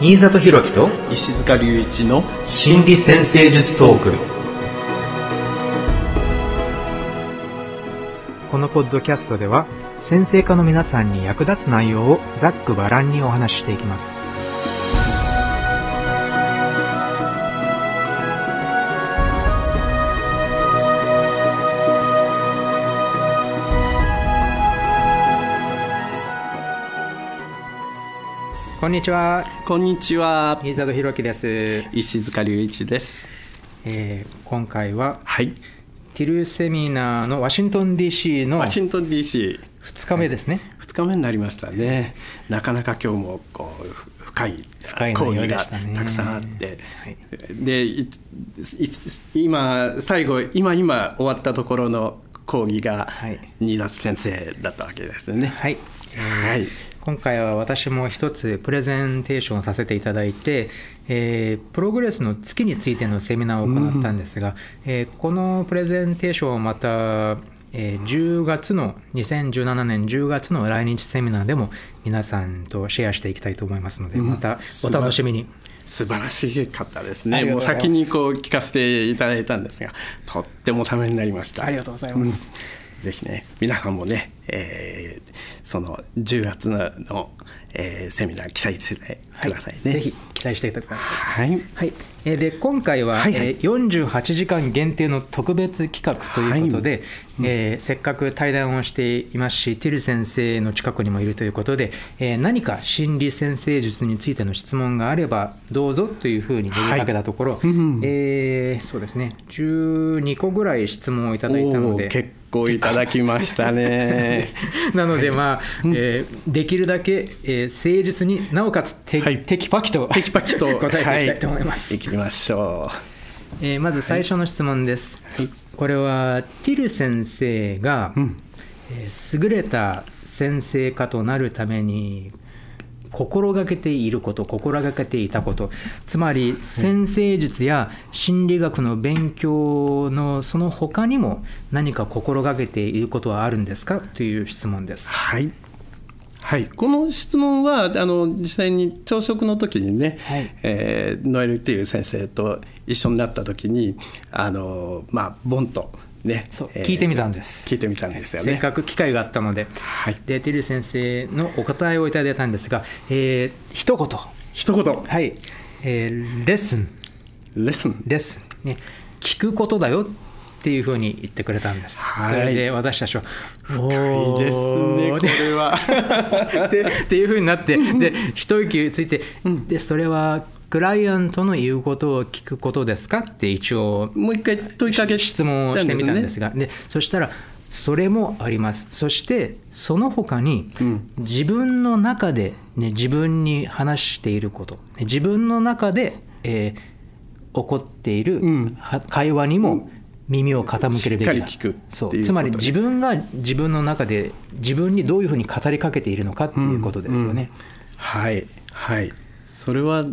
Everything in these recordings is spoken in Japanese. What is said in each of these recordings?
新里弘樹と石塚隆一の心理先生術トーク。このポッドキャストでは先生科の皆さんに役立つ内容をざっくばらんにお話ししていきますこんにちは。こんにちは。新里弘樹です、石塚隆一です。えー今回ははい。ティルセミナーのワシントン DC のワシントン DC2 2日目ですね、日目になりましたね。なかなか今日もこうふ深い深い講義がたくさんあって、はい。でいい今最後今今終わったところの講義がはい。新田先生だったわけですね。はい、えーはい今回は私も一つプレゼンテーションをさせていただいて、えープログレスの月についてのセミナーを行ったんですが、えーこのプレゼンテーションをまた、えー10月の2017年10月の来日セミナーでも皆さんとシェアしていきたいと思いますので、またお楽しみに。素晴らしかったですね。もう先にこう聞かせていただいたんですがとってもためになりました。ありがとうございます。うんぜひね皆さんもね、えーその10月のの、えーセミナー期待してくださいね、ぜひ期待していてください。はい。はい、えーで今回は、はいはい。えー48時間限定の特別企画ということで、えーせっかく対談をしていますしティル先生の近くにもいるということで、えー何か心理先生術についての質問があればどうぞというふうに呼びかけたところ、えーそうですね。12個ぐらい質問をいただいたので。結構いただきましたね。なので、まあえーできるだけ、えー誠実になおかつて、はい。テキパキとテキパキと 答えていきたいと思います。はい、行きましょえーまず最初の質問です、はい。これはティル先生が、う、うん、えー優れた先生家となるために心がけていること心がけていたこと。つまり先生術や心理学の勉強のその他にも何か心がけていることはあるんですか？という質問です。はい。はい、この質問はあの実際に朝食の時にね、はい。えーノエルっていう先生と一緒になった時にあのまあボンとね。そうえー聞いてみたんです。聞いてみたんですよせっね。かく機会があったので、はい、でティル先生のお答えをいただいたんですが、えー一言。一言。はい、えーレッスン。レッスン。レッスン、ね、聞くことだよっていうふうに言ってくれたんです。はい。それで私たちは深いいですねこれは。でっていうふうになってで一息ついて、でそれはクライアントの言うことを聞くことですか？って一応もう一回問いかけ質問をしてみたんですが。でそしたらそれもあります。そしてその他にうん。自分の中で、ね、自分に話していること。ね自分の中で、えー起こっている会話にも耳を傾けるべきだ。しっかり聞くっていうそう。つまり自分が自分の中で自分にどういうふうに語りかけているのかっていうことですよね。はい。はいそれは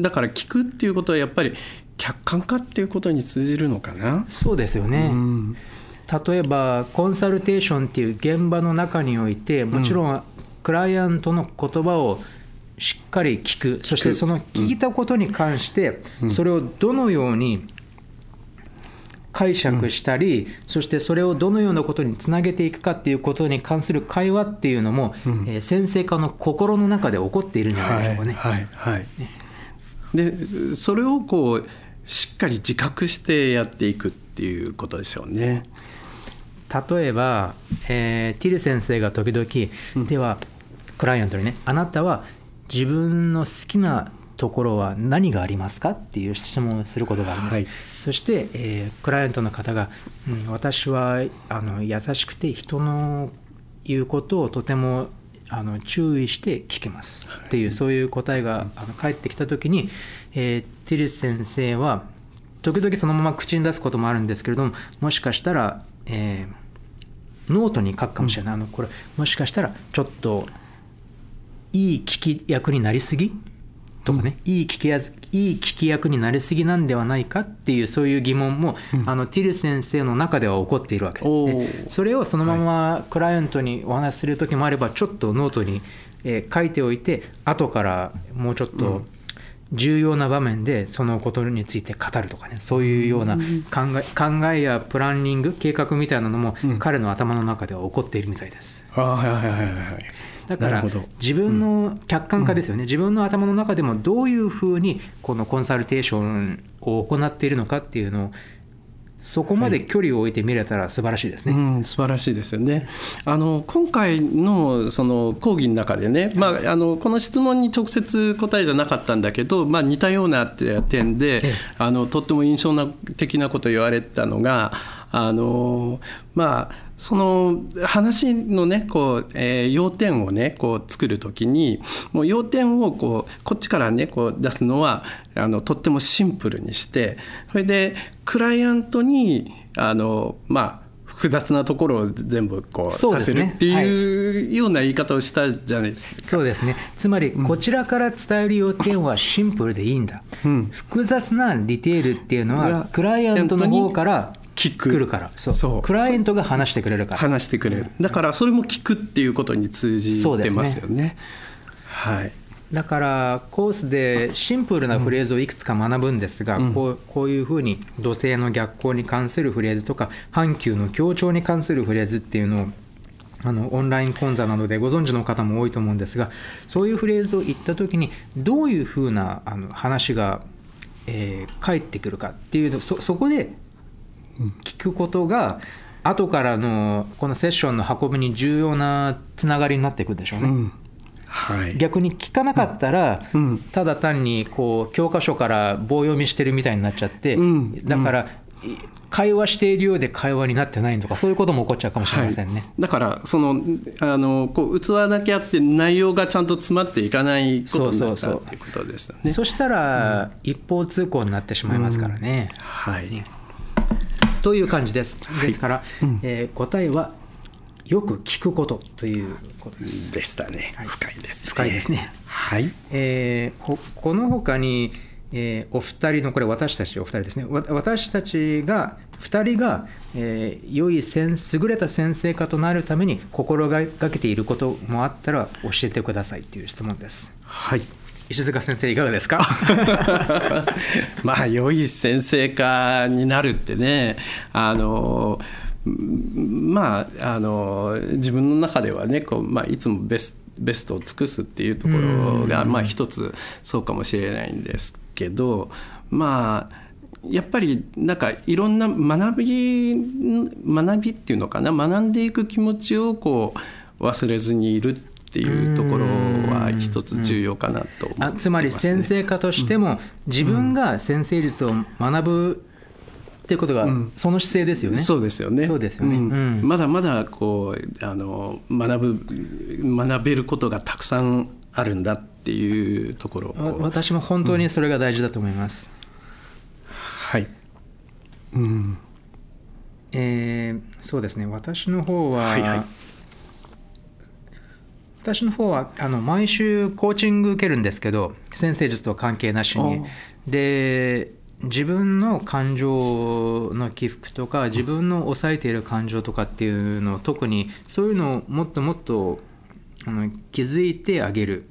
だから聞くっていうことはやっぱり客観化っていうことに通じるのかな？そうですよね、うん。例えばコンサルテーションっていう現場の中においてもちろんクライアントの言葉をしっかり聞く。そしてその聞いたことに関してそれをどのように解釈したり、そしてそれをどのようなことにつなげていくかっていうことに関する会話っていうのも、えー先生家の心の中で起こっているんじゃないでしょうかね。はいはいでそれをこうしっかり自覚してやっていくっていうことでしょうね。例えば、えーティル先生が時々、ではクライアントにねあなたは自分の好きなところは何がありますかっていう質問をすることがあります、はい。そして、えークライアントの方が、うん私はあの優しくて人の言うことをとてもあの注意して聞きますっていう、そういう答えがあの返ってきた時に、えーティル先生は時々そのまま口に出すこともあるんですけれどももしかしたら、えーノートに書くかもしれない、あのこれもしかしたらちょっといい聞き役になりすぎとかね、いい聞きやすいい聞き役になりすぎなんではないかっていうそういう疑問も、あのティル先生の中では起こっているわけ。でそれをそのままクライアントにお話しする時もあればちょっとノートに、えー書いておいて後からもうちょっと重要な場面でそのことについて語るとかね。そういうような考え考えやプランニング計画みたいなのも彼の頭の中では起こっているみたいです。ああはいはいはいはいだから自分の客観化ですよね、自分の頭の中でもどういうふうにこのコンサルテーションを行っているのかっていうのをそこまで距離を置いて見れたら素晴らしいですね。うん、素晴らしいですよね。あの今回のその講義の中でね、まあ、あのこの質問に直接答えじゃなかったんだけど、まあ、似たような点で、あのとっても印象的なことを言われたのがあのまあその話のねこう、えー、要点をねこう作るときにもう要点をこうこっちからねこう出すのはあのとってもシンプルにしてそれでクライアントにあのまあ複雑なところを全部こうさせるっていうような言い方をしたじゃないですか。そうですね。つまりこちらから伝える要点はシンプルでいいんだ、うん、複雑なディテールっていうのはクライアントの方から聞く。来るから。そう。クライアントが話してくれるから。話してくれる。だからそれも聞くっていうことに通じてますよね、ね、はい。だからコースでシンプルなフレーズをいくつか学ぶんですが、うん、こうこういうふうに土星の逆行に関するフレーズとか阪急の協調に関するフレーズっていうのをあのオンライン講座などでご存知の方も多いと思うんですがそういうフレーズを言った時にどういうふうなあの話が、えー、返ってくるかっていうのそそこで聞くことが後からのこのセッションの運びに重要なつながりになっていくでしょうね。うん。はい、逆に聞かなかったら、うん、ただ単にこう教科書から棒読みしてるみたいになっちゃって、うん、だから、会話しているようで会話になってないとかそういうことも起こっちゃうかもしれませんね、はい、だからそのあのこう器だけあって内容がちゃんと詰まっていかないことになったっていうことですよね。そしたら、一方通行になってしまいますからね、はいという感じです。ですから、はいうん、えー、答えはよく聞くことということです。でしたね。はい、深いですね。深いですね。はい。えー、このほかに、えー、お二人のこれ私たちお二人ですね。私たちが二人が、えー、良い優れた先生家となるために心がけていることもあったら教えてくださいという質問です。はい。石塚先生いかがですか？まあ良い先生家になるってねあのまああの自分の中ではねこう、まあ、いつもベスベストを尽くすっていうところが、まあ、一つそうかもしれないんですけどまあやっぱりなんかいろんな学び学びっていうのかな学んでいく気持ちをこう忘れずにいるっていうところは一つ重要かなと、ね、あつまり先生家としても自分が先生術を学ぶっていうことがその姿勢ですよね。そうですよね。そうですよね。うんまだまだこうあの学ぶ学べることがたくさんあるんだっていうところ私も本当にそれが大事だと思います。はい。うん。えー、そうですね。私の方は、はいはい私の方はあの毎週コーチング受けるんですけど先生術とは関係なしに。で自分の感情の起伏とか自分の抑えている感情とかっていうのを特にそういうのをもっともっとあの気づいてあげる。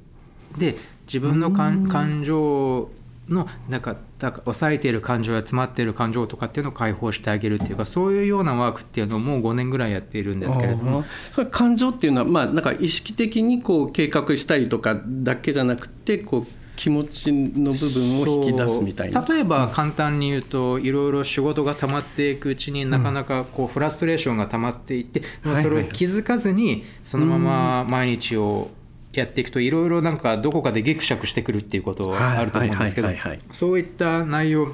で自分の感情のなんかだから抑えている感情や詰まっている感情とかっていうのを解放してあげるっていうかそういうようなワークっていうのをもう5年ぐらいやっているんですけれども。それ感情っていうのはまあなんか意識的にこう計画したりとかだけじゃなくてこう気持ちの部分を引き出すみたいな。例えば簡単に言うといろいろ仕事が溜まっていくうちになかなかこうフラストレーションが溜まっていって、うん、それを気づかずにそのまま毎日をやっていくといろいろなんかどこかでぎくしゃくしてくるっていうことあると思うんですけどそういった内容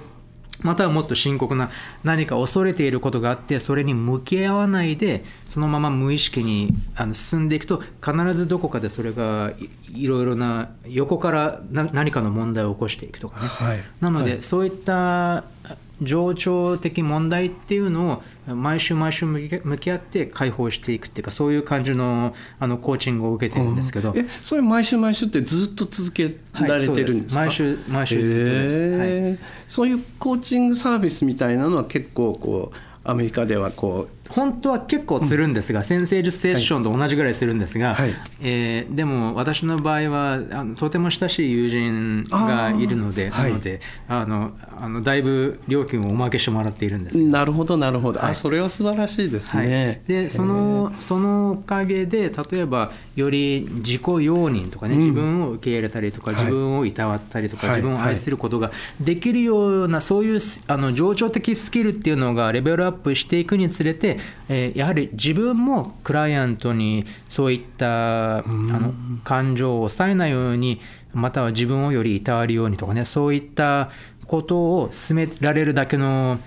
またはもっと深刻な何か恐れていることがあってそれに向き合わないでそのまま無意識にあの進んでいくと必ずどこかでそれがいろいろな横から何かの問題を起こしていくとかね、はい、なので、はい、そういった情緒的問題っていうのを毎週毎週向き合って解放していくっていうかそういう感じのあのコーチングを受けてるんですけど、うん、えそれ毎週毎週ってずっと続けられてるんですか、はい、毎週毎週ずっとです、はい、そういうコーチングサービスみたいなのは結構こうアメリカではこう本当は結構するんですが、先生術セッションと同じぐらいするんですが、はい。えーでも私の場合はあのとても親しい友人がいるのでなのであのあのだいぶ料金をおまけしてもらっているんですなるほどなるほど、はい。あそれは素晴らしいですはい。ね。でそのそのおかげで例えばより自己容認とかね、うん。自分を受け入れたりとか、はい。自分をいたわったりとか、はい。自分を愛することができるようなそういうすあの情緒的スキルっていうのがレベルアップしていくにつれて、えーやはり自分もクライアントにそういったあの感情を抑えないようにまたは自分をよりいたわるようにとかねそういったことを進められるだけの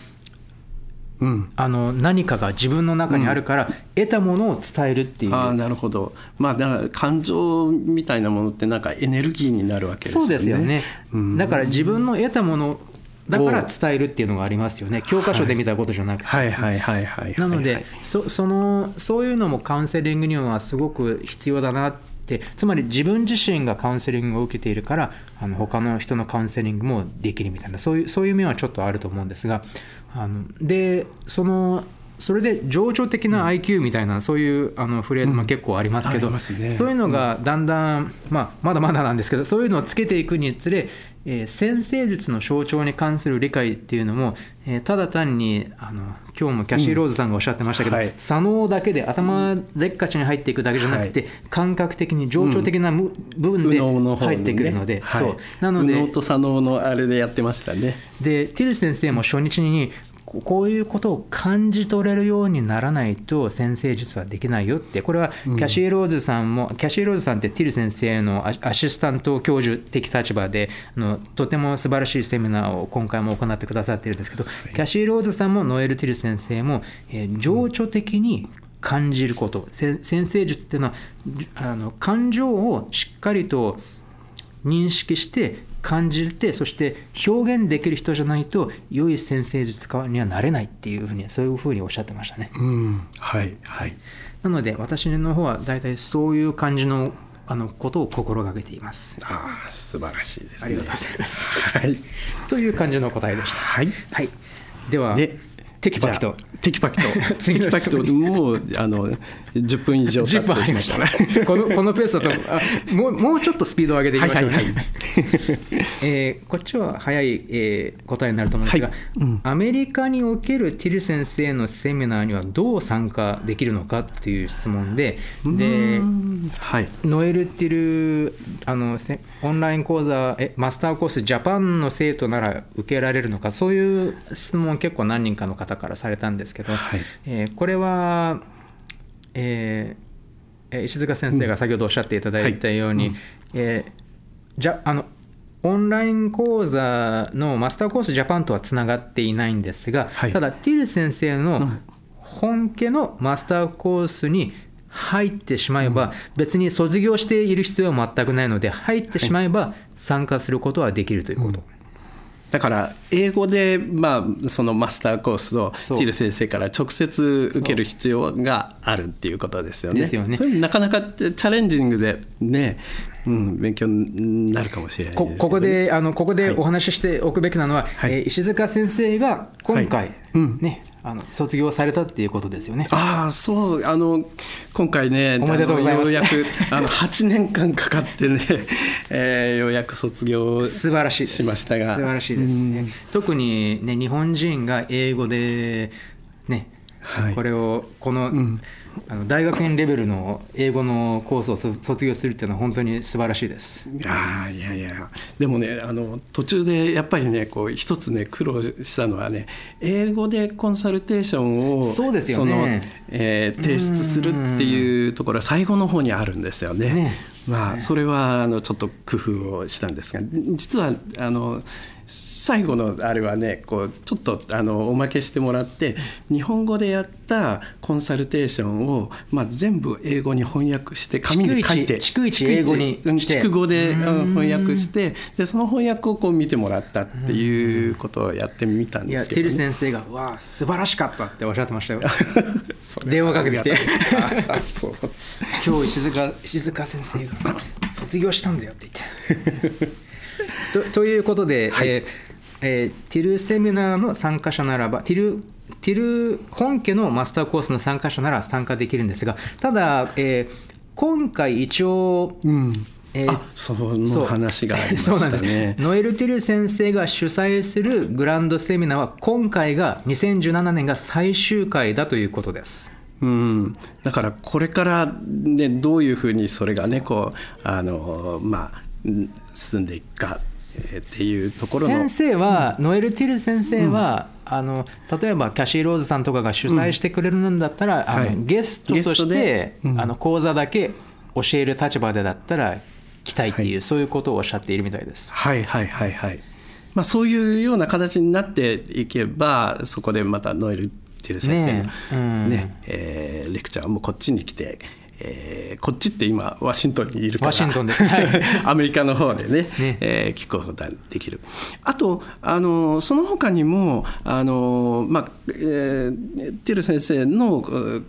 うん。あの何かが自分の中にあるから、得たものを伝えるっていう。ああなるほど。まあだから感情みたいなものってなんかエネルギーになるわけですよね。そうですよね、うん。だから自分の得たものだから伝えるっていうのがありますよね。教科書で見たことじゃなくて、はい。はいはいはいはいなので、はいそそのそういうのもカウンセリングにはすごく必要だなって。つまり自分自身がカウンセリングを受けているからあの他の人のカウンセリングもできるみたいなそういうそういう面はちょっとあると思うんですが。あのでそのそれで情緒的な IQ みたいな、そういうあのフレーズも結構ありますけど、そういうのがだんだん、まあ、まだまだなんですけどそういうのをつけていくにつれ、えー先生術の象徴に関する理解っていうのも、えーただ単にあの今日もキャシー・ローズさんがおっしゃってましたけど、はい。左脳だけで頭でっかちに入っていくだけじゃなくて、感覚的に情緒的なむ部分で入ってくるので、はい。そう。なので右脳と左脳のあれでやってましたね。でティル先生も初日にここういうことを感じ取れるようにならないと先生術はできないよって。これはキャシー・ローズさんも、キャシー・ローズさんってティル先生のアアシスタント教授的立場であのとても素晴らしいセミナーを今回も行ってくださっているんですけど、キャシー・ローズさんもノエル・ティル先生も、えー情緒的に感じること、せ先生術っていうのはじあの感情をしっかりと認識して感じてそして表現できる人じゃないと良い先生術家にはなれないっていうふうにそういうふうにおっしゃってましたね。うん。はいはい。なので私の方は大体そういう感じのあのことを心がけています。ああ素晴らしいですね。ありがとうございます。はい。という感じの答えでした。はい。はい。ではでテキパキと。テキパキと。テキパキと。もうあの10分以上経10分ってしました。このこのペースだとあもうもうちょっとスピードを上げていきましょう。ね、はいはいはい。えーこっちは早い、えー答えになると思うんですが、はい。うん。アメリカにおけるティル先生のセミナーにはどう参加できるのかっていう質問でではい。ノエル・ティルあのせオンライン講座えマスターコースジャパンの生徒なら受けられるのかそういう質問を結構何人かの方からされたんですけど、はい。えーこれは、えーえー石塚先生が先ほどおっしゃっていただいたように、えーじゃあのオンライン講座のマスターコースジャパンとはつながっていないんですが、はい。ただティル先生の本家のマスターコースに入ってしまえば、別に卒業している必要は全くないので入ってしまえば参加することはできるということ。だから英語で、まあ、そのマスターコースをティル先生から直接受ける必要があるっていうことですよね。ですよねそれなかなかチャレンジングでね、うん、勉強になるかもしれないですよね。こここであのここでお話ししておくべきなのは、はい。えー石塚先生が今回、はい。うん。ねあの卒業されたっていうことですよね。ああそうあの今回ねおめでとうございます。ようやくあの 8年間かかってね、えーようやく卒業素晴らしいしましたが。素晴らしいですね、特に、ね、日本人が英語で、ねはい。これをこの,、あの大学院レベルの英語のコースをそ卒業するっていうのは本当に素晴らしいです。ああいやいや。でもねあの途中でやっぱりねこう一つね苦労したのはね英語でコンサルテーションをそうですよね。えー提出するっていうところは最後の方にあるんですよね。ね。まあそれはあのちょっと工夫をしたんですが実はあの最後のあれはねこうちょっとあのおまけしてもらって日本語でやったコンサルテーションを、まあ、全部英語に翻訳して紙に書いて逐一英語にうんし語で翻訳してでその翻訳をこう見てもらったっていうことをやってみたんいやですけど、ね、ティル先生が「わあ素晴らしかった」っておっしゃってましたよ。電話かけてきて。今日石塚石塚先生が卒業したんだよって言って。とということで、えーえーティルセミナーの参加者ならばティルティル本家のマスターコースの参加者なら参加できるんですがただ、えー今回一応、うん。えーあその話がありまそう。なんです。したね。ノエル・ティル先生が主催するグランドセミナーは今回が2017年が最終回だということです。うん、だからこれから、ね、どういうふうにそれがねこうあの、まあ、うん進んでいくかえーっていうところの。先生は、ノエル・ティル先生は、あの例えばキャシー・ローズさんとかが主催してくれるんだったら、あのはい。ゲストとしてで、うん。あの講座だけ教える立場でだったら来たいっていう、はそういうことをおっしゃっているみたいです。はいはいはいはい、まあ、そういうような形になっていけばそこでまたノエルっていう先生の、ねえ。うん。ねえーレクチャーもこっちに来て、えーこっちって今ワシントンにいるから。ワシントンです。はい。アメリカの方でねね。えー聞くことができる。あとあのその他にもあの、まあえーティル先生の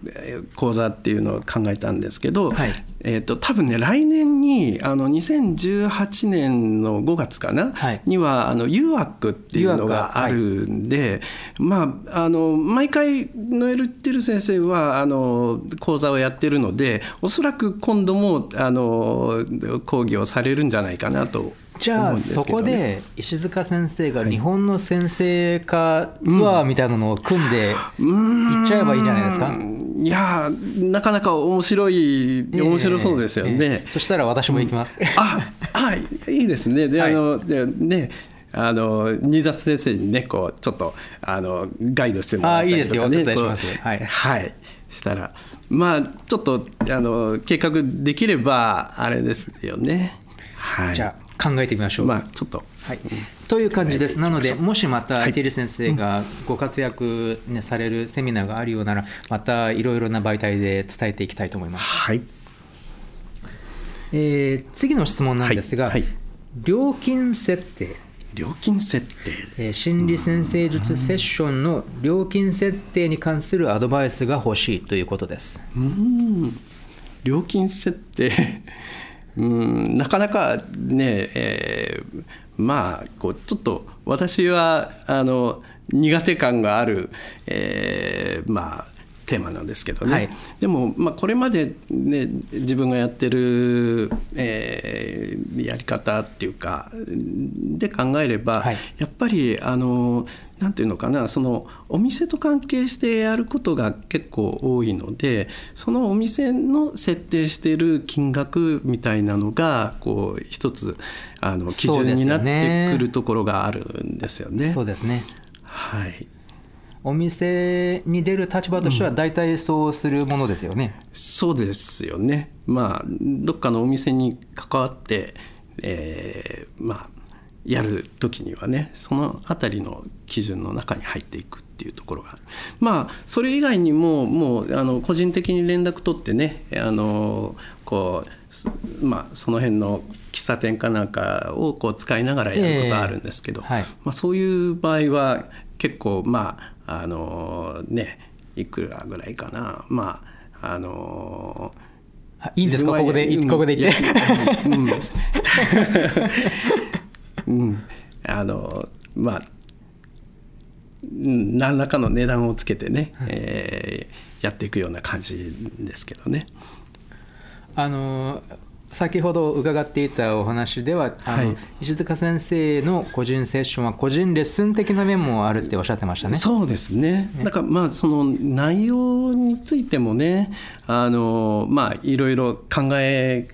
えー講座っていうのを考えたんですけど、はい。えー、と多分ね来年にあの2018年の5月かな、はい。にはあの UAC っていうのがあるんで、まああの毎回ノエル・ティル先生はあの講座をやってるのでおそらく今度もあの講義をされるんじゃないかなとじゃあね、そこで石塚先生が日本の先生化ツアーみたいなのを組んで行っちゃえばいいんじゃないですか、いやーなかなか面白い面白そうですよね。ええ。ええそしたら私も行きます、ああい。いですね。で、はい。あのでね。あの新里先生にねこうちょっとあのガイドしてもらったりとか、ね、あいいですよ。お手伝いしこうますはい。はい、したら。まあちょっとあの計画できればあれですよね。はい。じゃあ考えてみましょう、まあちょっと。はい、という感じです。なので、もしまたはい。ティル先生がご活躍、ね、されるセミナーがあるようなら、またいろいろな媒体で伝えていきたいと思います。はい。えー次の質問なんですが、はい。はい。料金設定、料金設定。えー心理先生術セッションの料金設定に関するアドバイスが欲しいということです。うん。料金設定。うん。なかなかね、えーまあこうちょっと私はあの苦手感がある、えーまあテーマなんですけどね、はい。でも、まあ、これまで、ね、自分がやってる、えーやり方っていうかで考えれば、はい。やっぱりあのなんていうのかなそのお店と関係してやることが結構多いのでそのお店の設定している金額みたいなのがこう一つあの基準になねってくるところがあるんですよね。そうですね。はいお店に出る立場としては、大体そうするものですよね。そうですよね。まあどっかのお店に関わって、えーまあやる時にはねそのあたりの基準の中に入っていくっていうところがまあそれ以外にももうあの個人的に連絡取ってねあのこうすまあその辺の喫茶店かなんかをこう使いながらやることはあるんですけど、ええはいまあ、そういう場合は結構まああのねいくらぐらいかな。まああのあいいんですか、ここで、うん。ここで言って。うん、うん。あのまあうん何らかの値段をつけてね、えーやっていくような感じですけどね。あの先ほど伺っていたお話では、あのはい石塚先生の個人セッションは個人レッスン的な面もあるっておっしゃってましたね。そうですね。だからまあその内容についてもね、あのまあいろいろ考え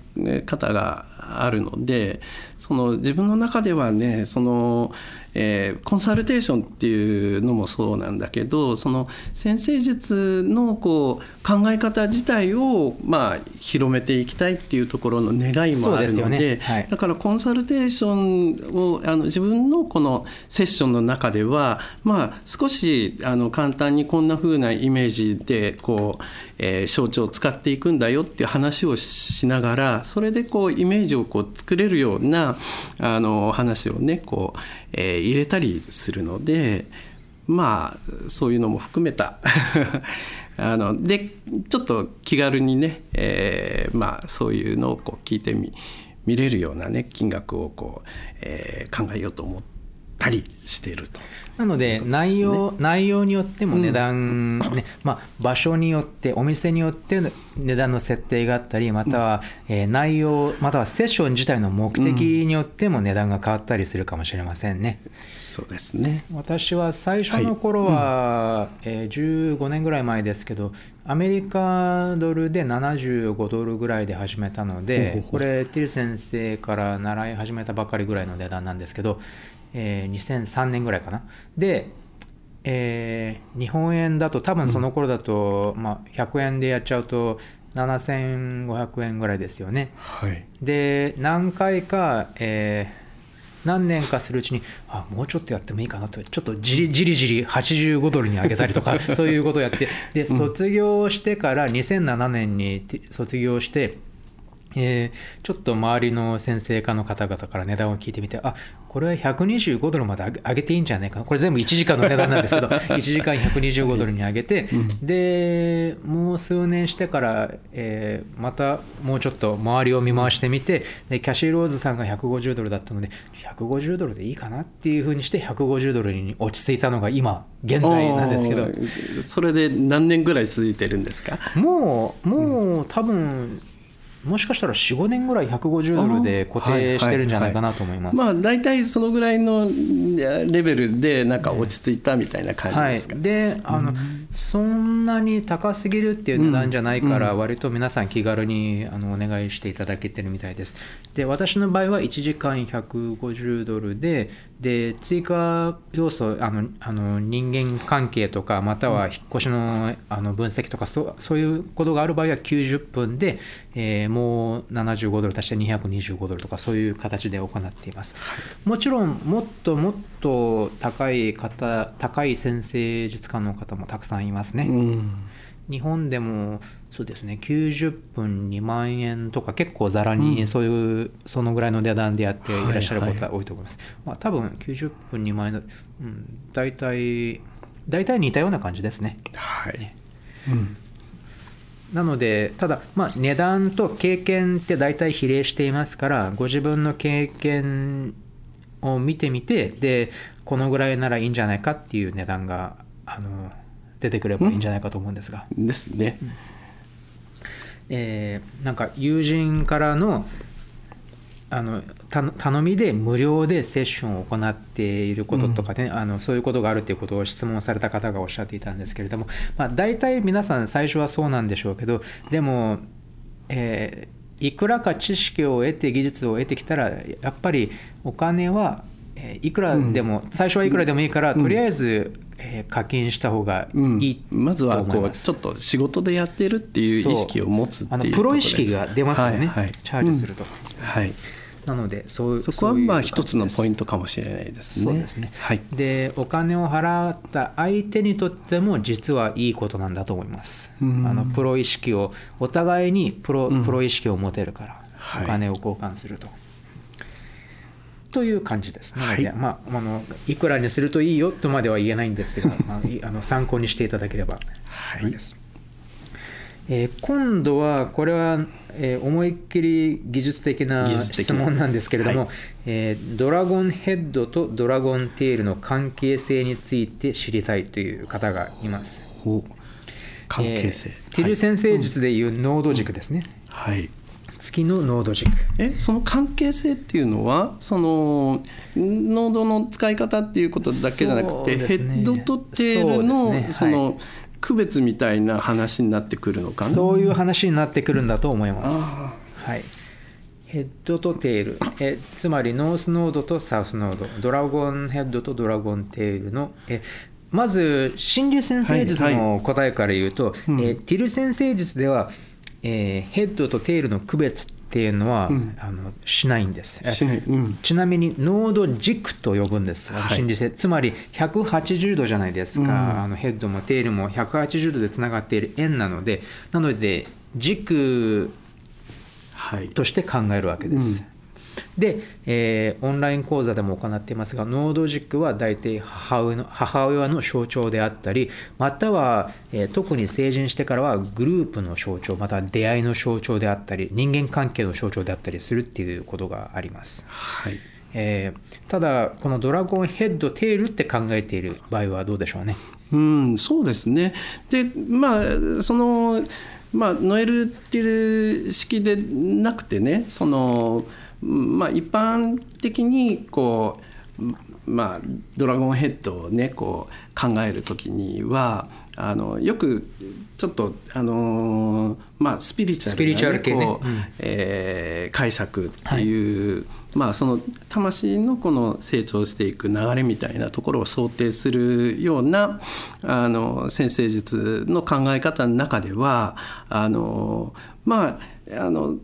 方があるので、その自分の中ではね、その、えーコンサルテーションっていうのもそうなんだけど、その先生術のこう考え方自体をまあ広めていきたいっていうところの願いもあるので、ね。はい。だからコンサルテーションをあの自分のこのセッションの中では、まあ、少しあの簡単にこんな風なイメージでこう、えー象徴を使っていくんだよっていう話をしながらそれでこうイメージをこう作れるようなあの話をねこう、えー入れたりするので。まあそういうのも含めた あのでちょっと気軽にね、えーまあ、そういうのをこう聞いてみ見れるようなね金額をこう、えー考えようと思ったりしていると。なので内容、内容によっても値段、ねまあ、場所によってお店によって値段の設定があったりまたは、えー内容またはセッション自体の目的によっても値段が変わったりするかもしれませんね。そうですね。私は最初の頃は、えー15年ぐらい前ですけどアメリカドルで75ドルぐらいで始めたのでこれティル先生から習い始めたばかりぐらいの値段なんですけど、えー2003年ぐらいかなで、えー日本円だと多分その頃だと、まあ、100円でやっちゃうと7500円ぐらいですよね。はい。で何回か、えー何年かするうちにあもうちょっとやってもいいかなとちょっとじりじりじり85ドルに上げたりとか そういうことをやってで卒業してから2007年にて卒業して、えーちょっと周りの先生科の方々から値段を聞いてみてあこれは125ドルまで上げていいんじゃないかな。これ全部1時間の値段なんですけど 1時間125ドルに上げて、でもう数年してから、えーまたもうちょっと周りを見回してみてでキャシー・ローズさんが150ドルだったので150ドルでいいかなっていうふうにして150ドルに落ち着いたのが今現在なんですけど。それで何年ぐらい続いてるんですか？もうもう多分もしかしたら45年ぐらい150ドルで固定してるんじゃないかなと思います。まあ大体そのぐらいのレベルでなんか落ち着いたみたいな感じはいですか？、であの、そんなに高すぎるっていう値段じゃないから、割と皆さん気軽にあのお願いしていただけてるみたいです。で私の場合は1時間150ドルでで追加要素あのあの人間関係とかまたは引っ越しのあの分析とかそうそういうことがある場合は90分で、えーもう75ドル足して225ドルとかそういう形で行っています。もちろんもっともっと高い方高い先生術家の方もたくさんいますね。うん。日本でもそうですね90分2万円とか結構ざらにそういう、そのぐらいの値段でやっていらっしゃるはい方多いと思います。まあ多分90分2万円だ、うん、大体大体似たような感じですね。はい。うん。なのでただ、まあ、値段と経験って大体比例していますからご自分の経験を見てみてでこのぐらいならいいんじゃないかっていう値段があの出てくればいいんじゃないかと思うんですが、ですね。えーなんか友人からのあのた頼みで無料でセッションを行っていることとかね、あのそういうことがあるということを質問された方がおっしゃっていたんですけれども、まあ、大体皆さん最初はそうなんでしょうけどでも、えーいくらか知識を得て技術を得てきたらやっぱりお金は、えーいくらでも、最初はいくらでもいいから、とりあえず、えー課金した方がうんいいと思います。まずはこうちょっと仕事でやってるっていう意識を持つっていう。あのプロ意識が出ますよね、はいはい。チャージすると。うん。はい。なのでそうそこはまあ一つのポイントトかもしれないですね。そうですね、はい。でお金を払った相手にとっても実はいいことなんだと思います、うん。あのプロ意識をお互いにプロ,、プロ意識を持てるから、はい。お金を交換すると。という感じですなので、はいまあ、あのいくらにするといいよとまでは言えないんですが、まあ、いあの参考にしていただければ。はい。です。えー今度はこれは、えー思いっきり技術的な質問なんですけれども、はいえードラゴンヘッドとドラゴンテールの関係性について知りたいという方がいます。関係性。えーティル占星術でいうノード軸ですね。はい。月のノード軸。えその関係性っていうのはそのノードの使い方っていうことだけじゃなくそうて、ねヘッドとテールそうのですねその区別みたいな話になってくるのかな？そういう話になってくるんだと思います。あはい。ヘッドとテール、えつまり north node と south node、ドラゴンヘッドとドラゴンテールの、えまず、心理先生術はいの答えから言うと、うんえティル先生術では、えーヘッドとテールの区別っていうのは、うんあのしないんです。しない。うん。ちなみにノード軸と呼ぶんです、心理性つまり180度じゃないですか、うんあのヘッドもテールも180度でつながっている円なのでなので軸はい。として考えるわけです。で、えーオンライン講座でも行っていますがノード軸は大体母親の母親の象徴であったりまたは、えー特に成人してからはグループの象徴または出会いの象徴であったり人間関係の象徴であったりするっていうことがあります。はい。えー、ただこのドラゴンヘッドテールって考えている場合はどうでしょうね。うん、そうですねでまあそのまあ、ノエルっていう式でなくてねその、まあ、一般的にこうまあ、ドラゴンヘッドをねこう考える時にはあのよくちょっとあのまあスピリチュアルな、ね、こう、ねえー、解釈っていう、はい、まあその魂のこの成長していく流れみたいなところを想定するようなあの先生術の考え方の中ではあのまああの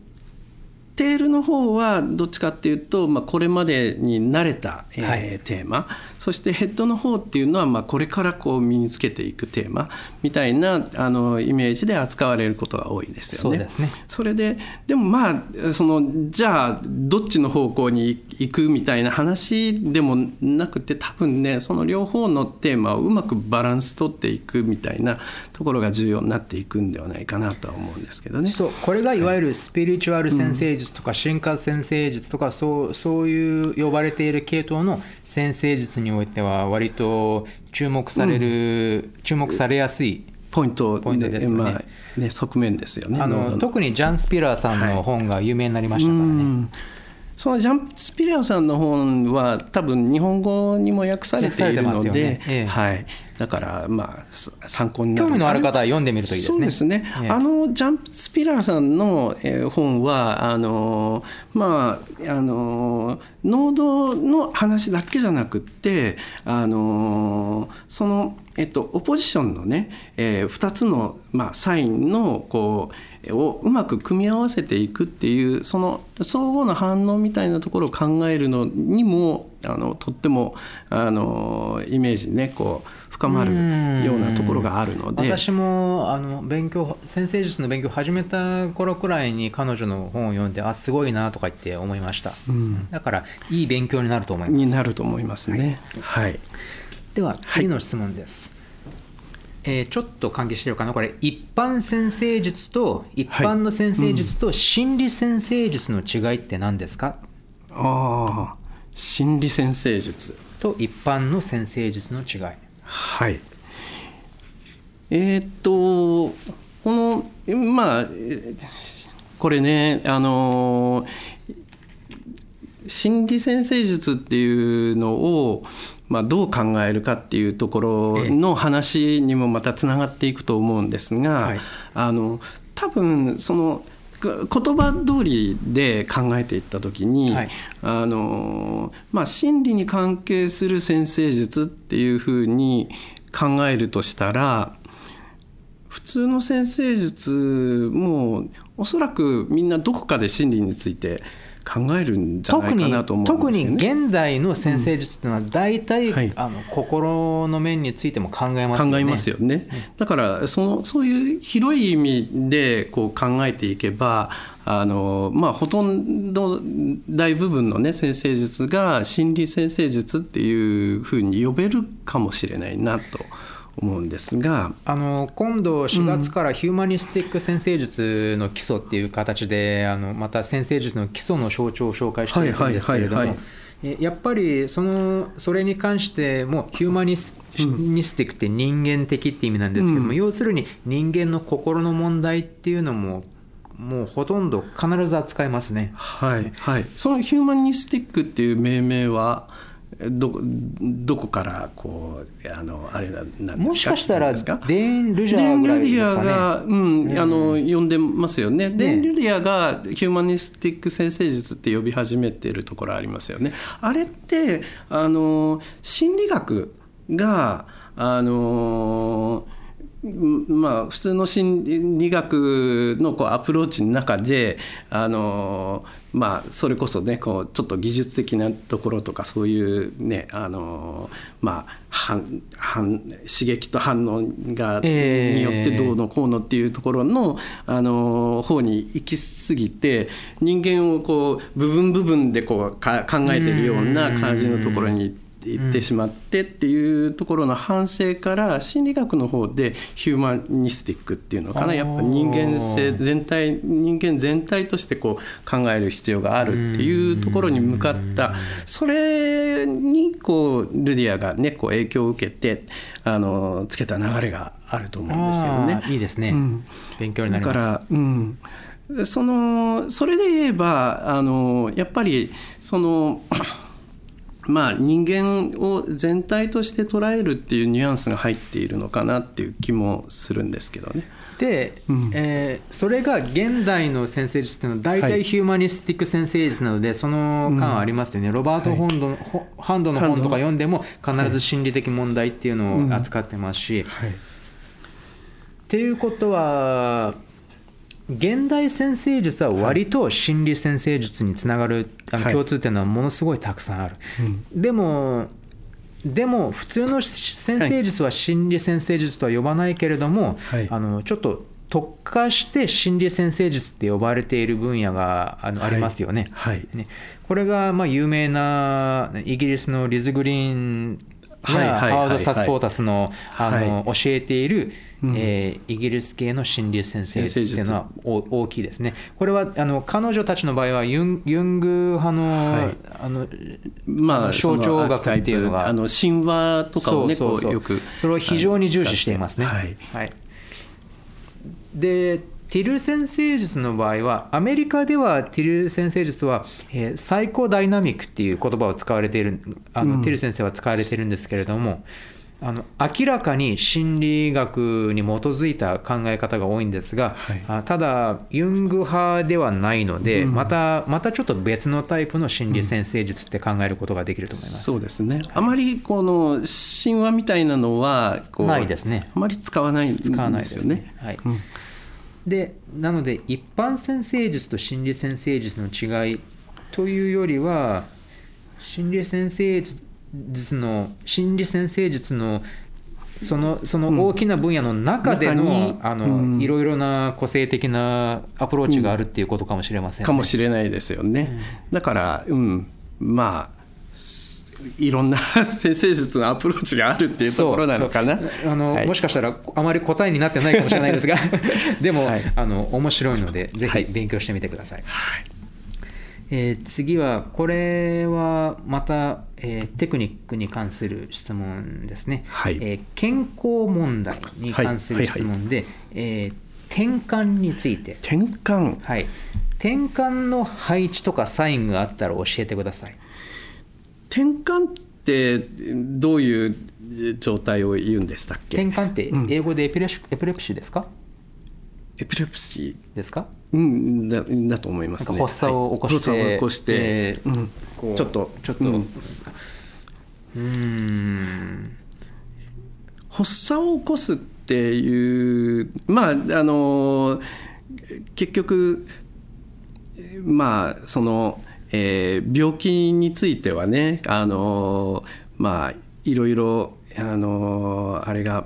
テールの方はどっちかっていうと、まあ、これまでに慣れた、えー、はい、テーマそしてヘッドの方っていうのは、まあ、これからこう身につけていくテーマみたいなあのイメージで扱われることが多いですよね。そうですねそれででもまあそのじゃあどっちの方向に行くみたいな話でもなくて多分ねその両方のテーマをうまくバランス取っていくみたいなところが重要になっていくんではないかなとは思うんですけどね。そうこれがいわゆるスピリチュアル先生術とか進化先生術とかそうそういう呼ばれている系統の先生術においては割と注目される、うん、注目されやすいポイントポイントですよね,、まあ、ね側面ですよね。あの特にジャン・スピラーさんの本が有名になりましたからね、はいそのジャンプ・スピリアさんの本は多分日本語にも訳されているので、ね。ええ、はい、だからまあ参考になる興味のある方は読んでみるといいですね。そうですね。え、あのジャンプ・スピラーさんの本はあのまああの濃度の話だけじゃなくってあのそのえっとオポジションのね、えー、2つのまあサインのこうをうまく組み合わせていくっていうその相互の反応みたいなところを考えるのにもあのとってもあのイメージねこう深まるようなところがあるので。私もあの勉強先生術の勉強始めた頃くらいに彼女の本を読んであすごいなとか言って思いました、うん、だからいい勉強になると思います。になると思いますね。はい、はい、では次の質問です、はいえー、ちょっと関係してるかな？これ一般先生術と一般の先生術と心理先生術の違いって何ですか、ああ心理先生術。と一般の先生術の違い。はい。えー、っとこのまあこれねあの心理先生術っていうのをまあ、どう考えるかっていうところの話にもまたつながっていくと思うんですが、はい、あの多分その言葉通りで考えていった時に、はい、あのまあ、心理に関係する先生術っていうふうに考えるとしたら普通の先生術もおそらくみんなどこかで心理について考えるんじゃないかなと思うんですよ、ね、特に現代の先生術っていうのは大体、うんはい、あの心の面についても考えますよね。考えますよね。だからそのそういう広い意味でこう考えていけばあのまあ、ほとんど大部分の、ね、先生術が心理先生術っていうふうに呼べるかもしれないなと思うんですがあの今度4月からヒューマニスティック先生術の基礎っていう形で、うん、あのまた先生術の基礎の象徴を紹介しているんですけれども。やっぱりそのそれに関してもヒューマニスティックって人間的って意味なんですけども、うん、要するに人間の心の問題っていうのももうほとんど必ず扱いますね。はい、はい、そのヒューマニスティックっていう命名はどどこからこうあのあれなんですか？もしかしたらデーン・ルジャーぐらいですか、ね、が、うん、あの呼んでますよね。デーン・ルジャーがヒューマニスティック先生術って呼び始めてるところありますよね。あれってあの心理学があのまあ、普通の心理学のこうアプローチの中であの、まあ、それこそねこうちょっと技術的なところとかそういうねあの、まあ、反反刺激と反応が、によってどうのこうのっていうところのあの方に行き過ぎて人間をこう部分部分でこうか考えてるような感じのところに行って。いってしまってっていうところの反省から心理学の方でヒューマニスティックっていうのかな。やっぱ人間性全体人間全体としてこう考える必要があるっていうところに向かった。それにこうルディアがねこう影響を受けてあのつけた流れがあると思うんですけどね。いいですね、うん、勉強になります。だから、うん。そのそれで言えばあのやっぱりそのまあ、人間を全体として捉えるっていうニュアンスが入っているのかなっていう気もするんですけどね。で、うん、えー、それが現代の先生術っていうのは大体ヒューマニスティック先生術なので、その感ありますよね、うん、ロバート・ホンドの、はい、ハンドの。本とか読んでも必ず心理的問題っていうのを扱ってますし。はい、っていうことは現代先生術は割と心理先生術につながる、あの共通点はものすごいたくさんある、はい、でもでも普通の先生術は心理先生術とは呼ばないけれども、はい、あのちょっと特化して心理先生術って呼ばれている分野があの、はい、ありますよね。はい、ね。これがまあ有名なイギリスのリズ・グリーンやハワード・サスポータスのあの教えているうん、えー、イギリス系の心理先生術っていうのは大きいですね。これはあの彼女たちの場合はユンユング派のはい、あのまあ、象徴学っていうのが。あの神話とかをねそうそうよくそれを非常に重視していますね。はい、はい、でティル先生術の場合はアメリカではティル先生術は、えー、サイコダイナミックっていう言葉を使われているあの、うん、ティル先生は使われているんですけれども、あの明らかに心理学に基づいた考え方が多いんですが、はい、ただユング派ではないので、うん、またまたちょっと別のタイプの心理先生術って考えることができると思います、うん、そうですね、あまりこの神話みたいなのはないですね。あまり使わないんですよね。使わないですね。はい、うんでなので一般先生術と心理先生術の違いというよりは心理先生術術の心理先生術のそのその大きな分野の中でのうん、あの、うん、いろいろな個性的なアプローチがあるっていうことかもしれません、ね、かもしれないですよね。うん、だから、うん、まあいろんな 先生術のアプローチがあるっていうところなのかな。あの、はい、もしかしたらあまり答えになってないかもしれないですが でも、はい、あの面白いのでぜひ勉強してみてください。はい。えー、次はこれはまた、えー、テクニックに関する質問ですね、はい、えー、健康問題に関する質問で、えー、転換について。転換。はい。転換の配置とかサインがあったら教えてください転換ってどういう状態を言うんでしたっけ？転換って英語でエピレシ、うん、エピレプシーですか？エピレプシ。ーですか？うん。だだと思いますね。発作を起こして、はい、起こして、えーうん、ちょっとちょっと、うん、発作を起こすっていうまああの結局まあその、えー、病気についてはねあのまあいろいろあのあれが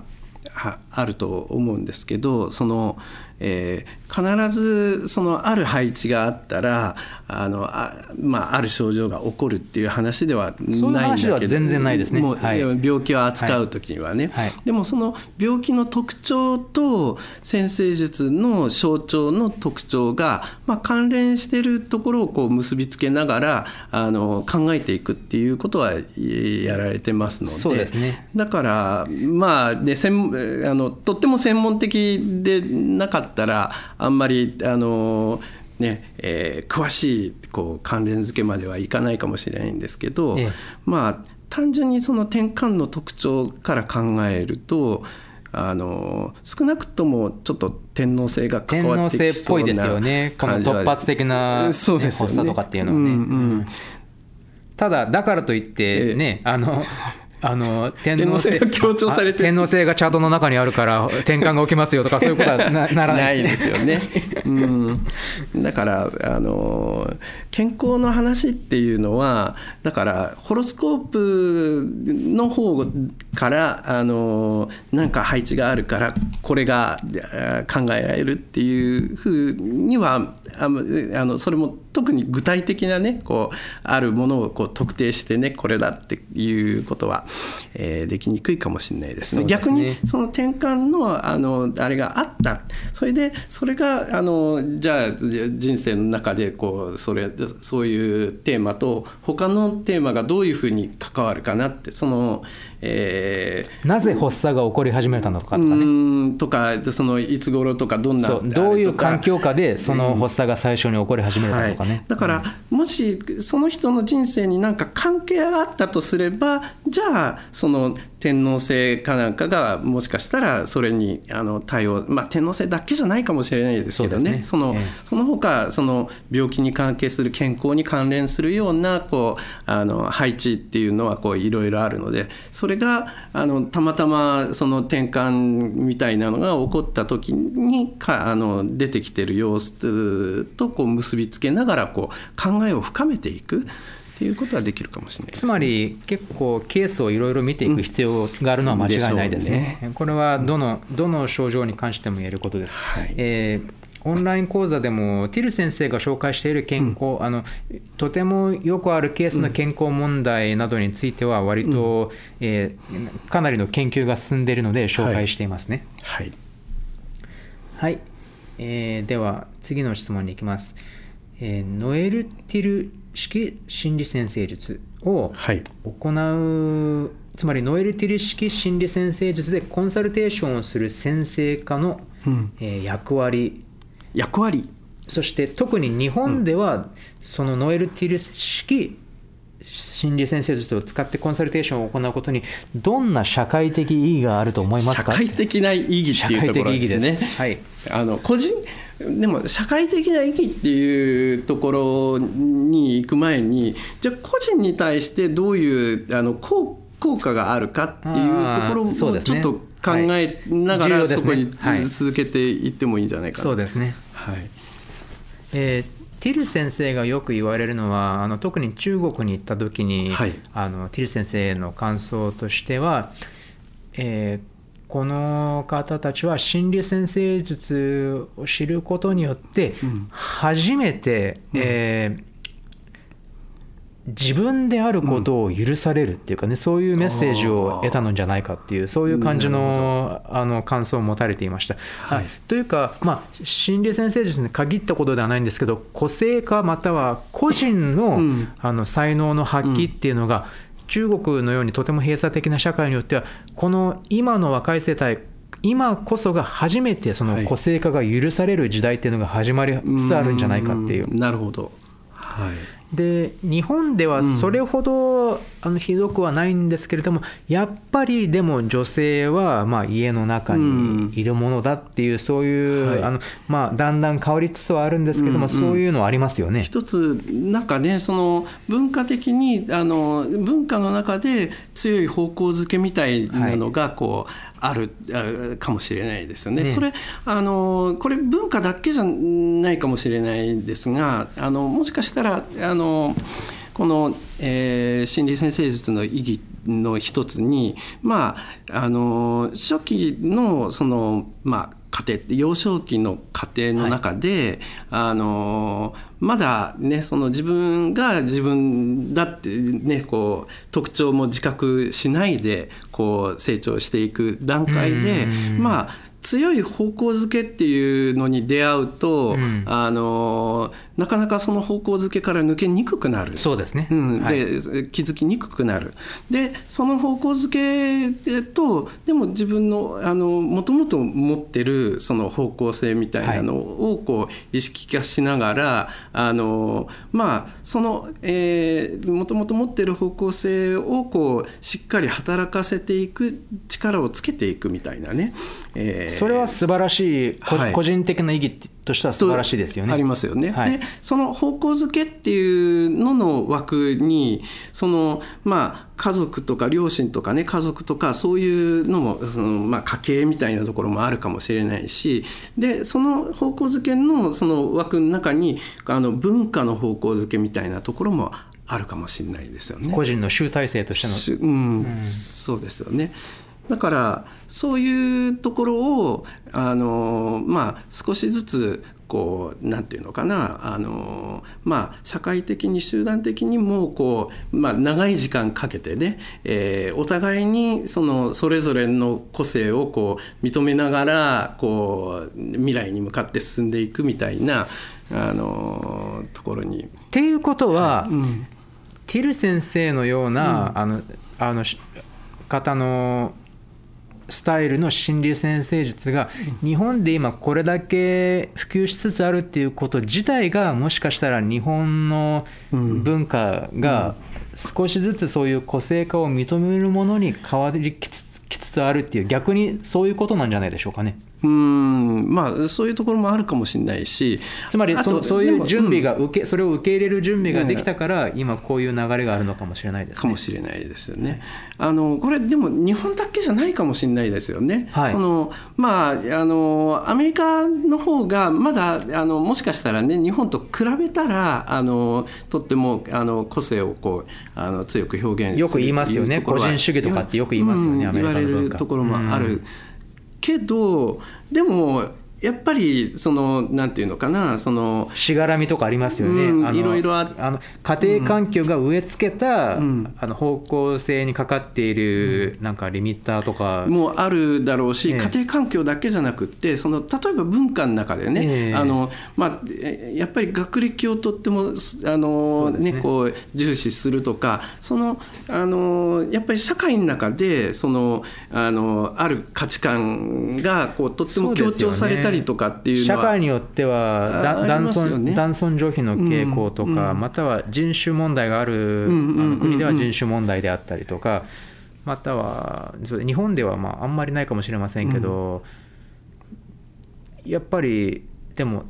あると思うんですけどその、えー、必ずそのある配置があったらあのあ,、まあ、ある症状が起こるっていう話ではないんだけど全然ないですね、もうはい、病気を扱う時にはね、はい。はい、でもその病気の特徴と先生術の象徴の特徴が、まあ、関連しているところをこう結びつけながらあの考えていくっていうことはやられてますので。そうですね、だからまあね専あのとっても専門的でなかったらあんまりあのねえー、詳しいこう関連付けまではいかないかもしれないんですけど、ええ、まあ単純にその転換の特徴から考えるとあの少なくともちょっと天皇制が関わってきそうなですよね。この突発的な、ね、そうですね、発作とかっていうのはね。うんうん、ただだからといってね、え。あのあの天皇制が強調されて天皇制がチャートの中にあるから転換が起きますよとか そういうことはなならないですよね。うん、だからあの健康の話っていうのはだからホロスコープの方からあのなんか配置があるからこれが考えられるっていうふうにはあのそれも特に具体的なねこうあるものをこう特定してねこれだっていうことは、えー、できにくいかもしれないですね。すね逆にその転換のあのあれがあったそれでそれがあのじゃあ人生の中でこうそれそういうテーマと他のテーマがどういうふうに関わるかなってその、えー、なぜ発作が起こり始めたのかとかね。とかそのいつ頃とかどんなどういう環境下でその発作が最初に起こり始めたとかね。はい、だから、もしその人の人生になんか関係があったとすればじゃあその天皇制かなんかがもしかしたらそれにあの対応、まあ、天皇制だけじゃないかもしれないですけどね、ね。その、ええ、その他その病気に関係する健康に関連するようなこうあの配置っていうのはいろいろあるのでそれがあのたまたまその転換みたいなのが起こった時にかあの出てきてる様子とこう結びつけながらこう考えを深めていく。っていうことはできるかもしれない、ね、つまり結構ケースをいろいろ見ていく必要があるのは間違いないですね。うん、ねこれはどのどの症状に関しても言えることです。はい、えーオンライン講座でもティル先生が紹介している健康、うん、あのとてもよくあるケースの健康問題などについては割と、うん、えー、かなりの研究が進んでいるので紹介していますね。はい、はい、えー、では次の質問に行きます。えー、ノエルティル式心理先生術を行う、はい、つまりノエルティル式心理先生術でコンサルテーションをする先生科の、うん、えー、役割。役割。そして特に日本では、そのノエルティル式心理先生術を使ってコンサルテーションを行うことにどんな社会的意義があると思いますか？社会的な意義っていうところですね。はい、あの個人でも社会的な意義っていうところに行く前にじゃあ個人に対してどういうあの効効果があるかっていうところもちょっと考えながらそこに続けていってもいいんじゃないかな。そうですね、はい。えーティル先生がよく言われるのはあの特に中国に行った時に、はい、あのティル先生の感想としては、えー、この方たちは心理先生術を知ることによって初めて、うん、えー自分であることを許されるっていうかね、そういうメッセージを得たのじゃないかっていうそういう感じのあの感想を持たれていました。はい、というか、まあ、心理先生術に限ったことではないんですけど個性化または個人の,、あの才能の発揮っていうのが、中国のようにとても閉鎖的な社会によってはこの今の若い世代今こそが初めてその個性化が許される時代っていうのが始まりつつあるんじゃないかっていう。なるほど、はい、で日本ではそれほど、あのひどくはないんですけれどもやっぱりでも女性はまあ家の中にいるものだっていうそういう、あのまあ、だんだん変わりつつはあるんですけども、そういうのはありますよね。一つなんかねその文化的にあの文化の中で強い方向づけみたいなのがこう、あるかもしれないですよね。ねそれあのこれ文化だけじゃないかもしれないですがあのもしかしたらあのこの、えー、心理先生術の意義の一つにまああの初期のそのまあ家庭幼少期の家庭の中で、はい、あのまだねその自分が自分だってねこう特徴も自覚しないでこう成長していく段階でまあ強い方向づけっていうのに出会うと、うん、あのなかなかその方向づけから抜けにくくなる。そうですね、うん、で、はい、気づきにくくなる。でその方向づけとでも自分のもともと持ってるその方向性みたいなのをこう意識化しながら、はい、あのまあそのもともと持ってる方向性をこうしっかり働かせていく力をつけていくみたいなね、えー、それは素晴らしい、はい、個人的な意義としては素晴らしいですよね。ありますよね。はい、でその方向づけっていうのの枠にそのまあ家族とか両親とかね家族とかそういうのもその、まあ、家計みたいなところもあるかもしれないしでその方向づけのその枠の中にあの文化の方向づけみたいなところもあるかもしれないですよね。個人の集大成としての、うん、うん、そうですよね。だからそういうところをあの、まあ、少しずつこうなんていうのかなあの、まあ、社会的に集団的にもこう、まあ、長い時間かけてね、えー、お互いにそのそれぞれの個性をこう認めながらこう未来に向かって進んでいくみたいなあのところに。っていうことは、はい。うん、ティル先生のような、うん、あのあの方のスタイルの心理先生術が日本で今これだけ普及しつつあるっていうこと自体がもしかしたら日本の文化が少しずつそういう個性化を認めるものに変わりきつつあるっていう逆にそういうことなんじゃないでしょうかね。うんまあそういうところもあるかもしれないし。つまりそそういう準備が受け、うん、それを受け入れる準備ができたから、今こういう流れがあるのかもしれないです、ね、かもしれないですよね。あのこれでも日本だけじゃないかもしれないですよね。はい、そのまああのアメリカの方がまだあのもしかしたらね日本と比べたらあのとってもあの個性をこうあの強く表現するよく言いますよね。個人主義とかってよく言いますよね、うん、言われるところもある。うんけどでもやっぱりそのなんていうのかなそのしがらみとかありますよね、うん、いろいろあの家庭環境が植え付けた、うん、あの方向性にかかっている、なんかリミッターとか。もあるだろうし、家庭環境だけじゃなくてその例えば文化の中でね、えー、あのまあ、やっぱり学歴をとってもあのね、ねこう重視するとかそのあのやっぱり社会の中でそのあのある価値観がこうとっても強調されたりりとかっていう社会によっては男尊男尊女卑の傾向とか、または人種問題がある、国では人種問題であったりとかまたは日本ではまああんまりないかもしれませんけど、やっぱりでも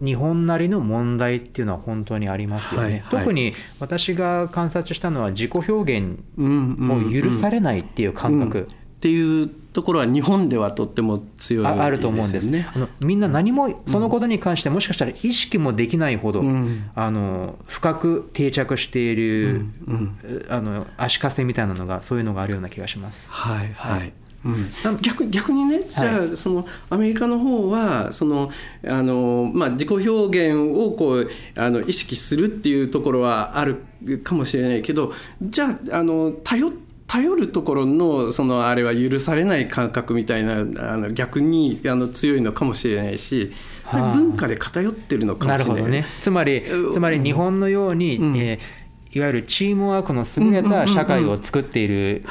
日本なりの問題っていうのは本当にありますよね、はいはい、特に私が観察したのは自己表現を許されないっていう感覚、うんうんうん、っていうところは日本ではとっても強い、ね、あると思うんです。ね。あのみんな何もそのことに関してもしかしたら意識もできないほど、うん、あの深く定着している、うん。うん、あの足かせみたいなのがそういうのがあるような気がします。はい、はい、はい。うん、逆逆にねじゃあそのアメリカの方はそのあの、まあ、自己表現をこうあの意識するっていうところはあるかもしれないけどじゃああの頼って頼るところのそのあれは許されない感覚みたいなあの逆にあの強いのかもしれないし、文化で偏ってるのかもしれない。なるほどね、つまりつまり日本のように、うん、えーいわゆるチームワークの優れた社会を作っている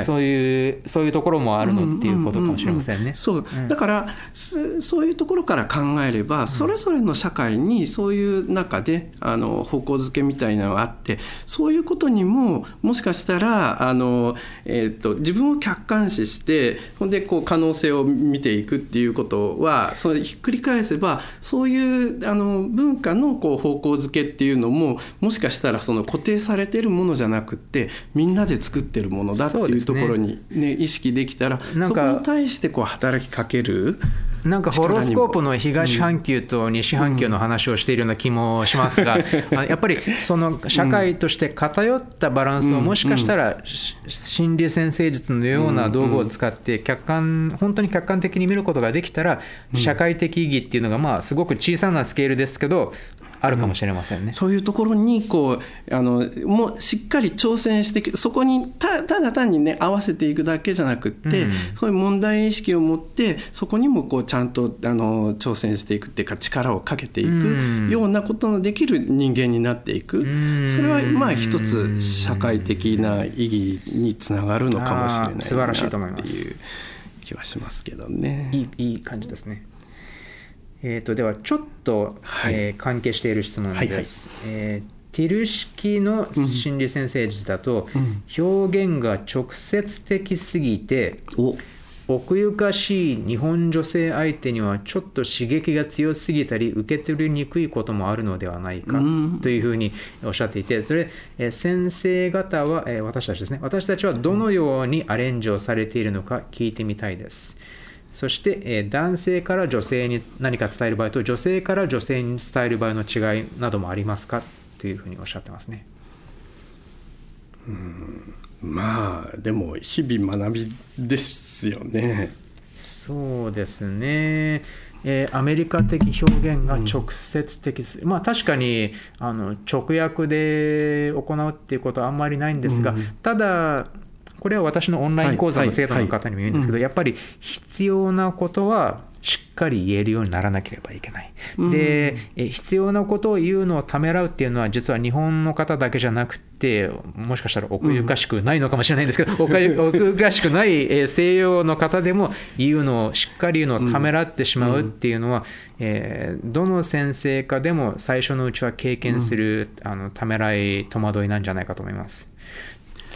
そういうそういうところもあるのっていうことかもしれませんね。そう。だから、そういうところから考えればそれぞれの社会にそういう中であの方向づけみたいなのがあってそういうことにももしかしたらあの、えーと、自分を客観視してほんでこう可能性を見ていくっていうことはそれひっくり返せばそういうあの文化のこう方向づけっていうのももしかしたららその固定されてるものじゃなくってみんなで作ってるものだっていうところにね、ね意識できたらそこに対してこう働きかける。なんかホロスコープの東半球と西半球の話をしているような気もしますが、やっぱりその社会として偏ったバランスをもしかしたら心理先生術のような道具を使って客観本当に客観的に見ることができたら社会的意義っていうのがまあすごく小さなスケールですけどあるかもしれませんね、うん、そういうところにこうあのもうしっかり挑戦してそこにただ単にね合わせていくだけじゃなくって、うん、そういう問題意識を持ってそこにもこうちゃんとあの挑戦していくっていうか力をかけていくようなことのできる人間になっていく、うん、それはまあ一つ社会的な意義につながるのかもしれないなっていう気はしますけどね。いいいい感じですね。えーと、ではちょっと、はい、えー、関係している質問です。はいはい、えーティル式の心理先生術だと、表現が直接的すぎて、奥ゆかしい日本女性相手にはちょっと刺激が強すぎたり受け取りにくいこともあるのではないかというふうにおっしゃっていてそれ先生方は私たちですね。私たちはどのようにアレンジをされているのか聞いてみたいです。そして、え男性から女性に何か伝える場合と女性から女性に伝える場合の違いなどもありますかというふうにおっしゃってますね。うんまあでも日々学びですよね。そうですね。えーアメリカ的表現が直接的です、まあ確かにあの直訳で行うっていうことはあんまりないんですが、ただこれは私のオンライン講座の生徒の方にも言うんですけど、やっぱり必要なことはしっかり言えるようにならなければいけない。で、え必要なことを言うのをためらうっていうのは実は日本の方だけじゃなくてもしかしたら奥ゆかしくないのかもしれないんですけど、奥ゆかしくないえー西洋の方でも言うのをしっかり言うのをためらってしまうっていうのは、えーどの先生かでも最初のうちは経験する、あのためらい戸惑いなんじゃないかと思います。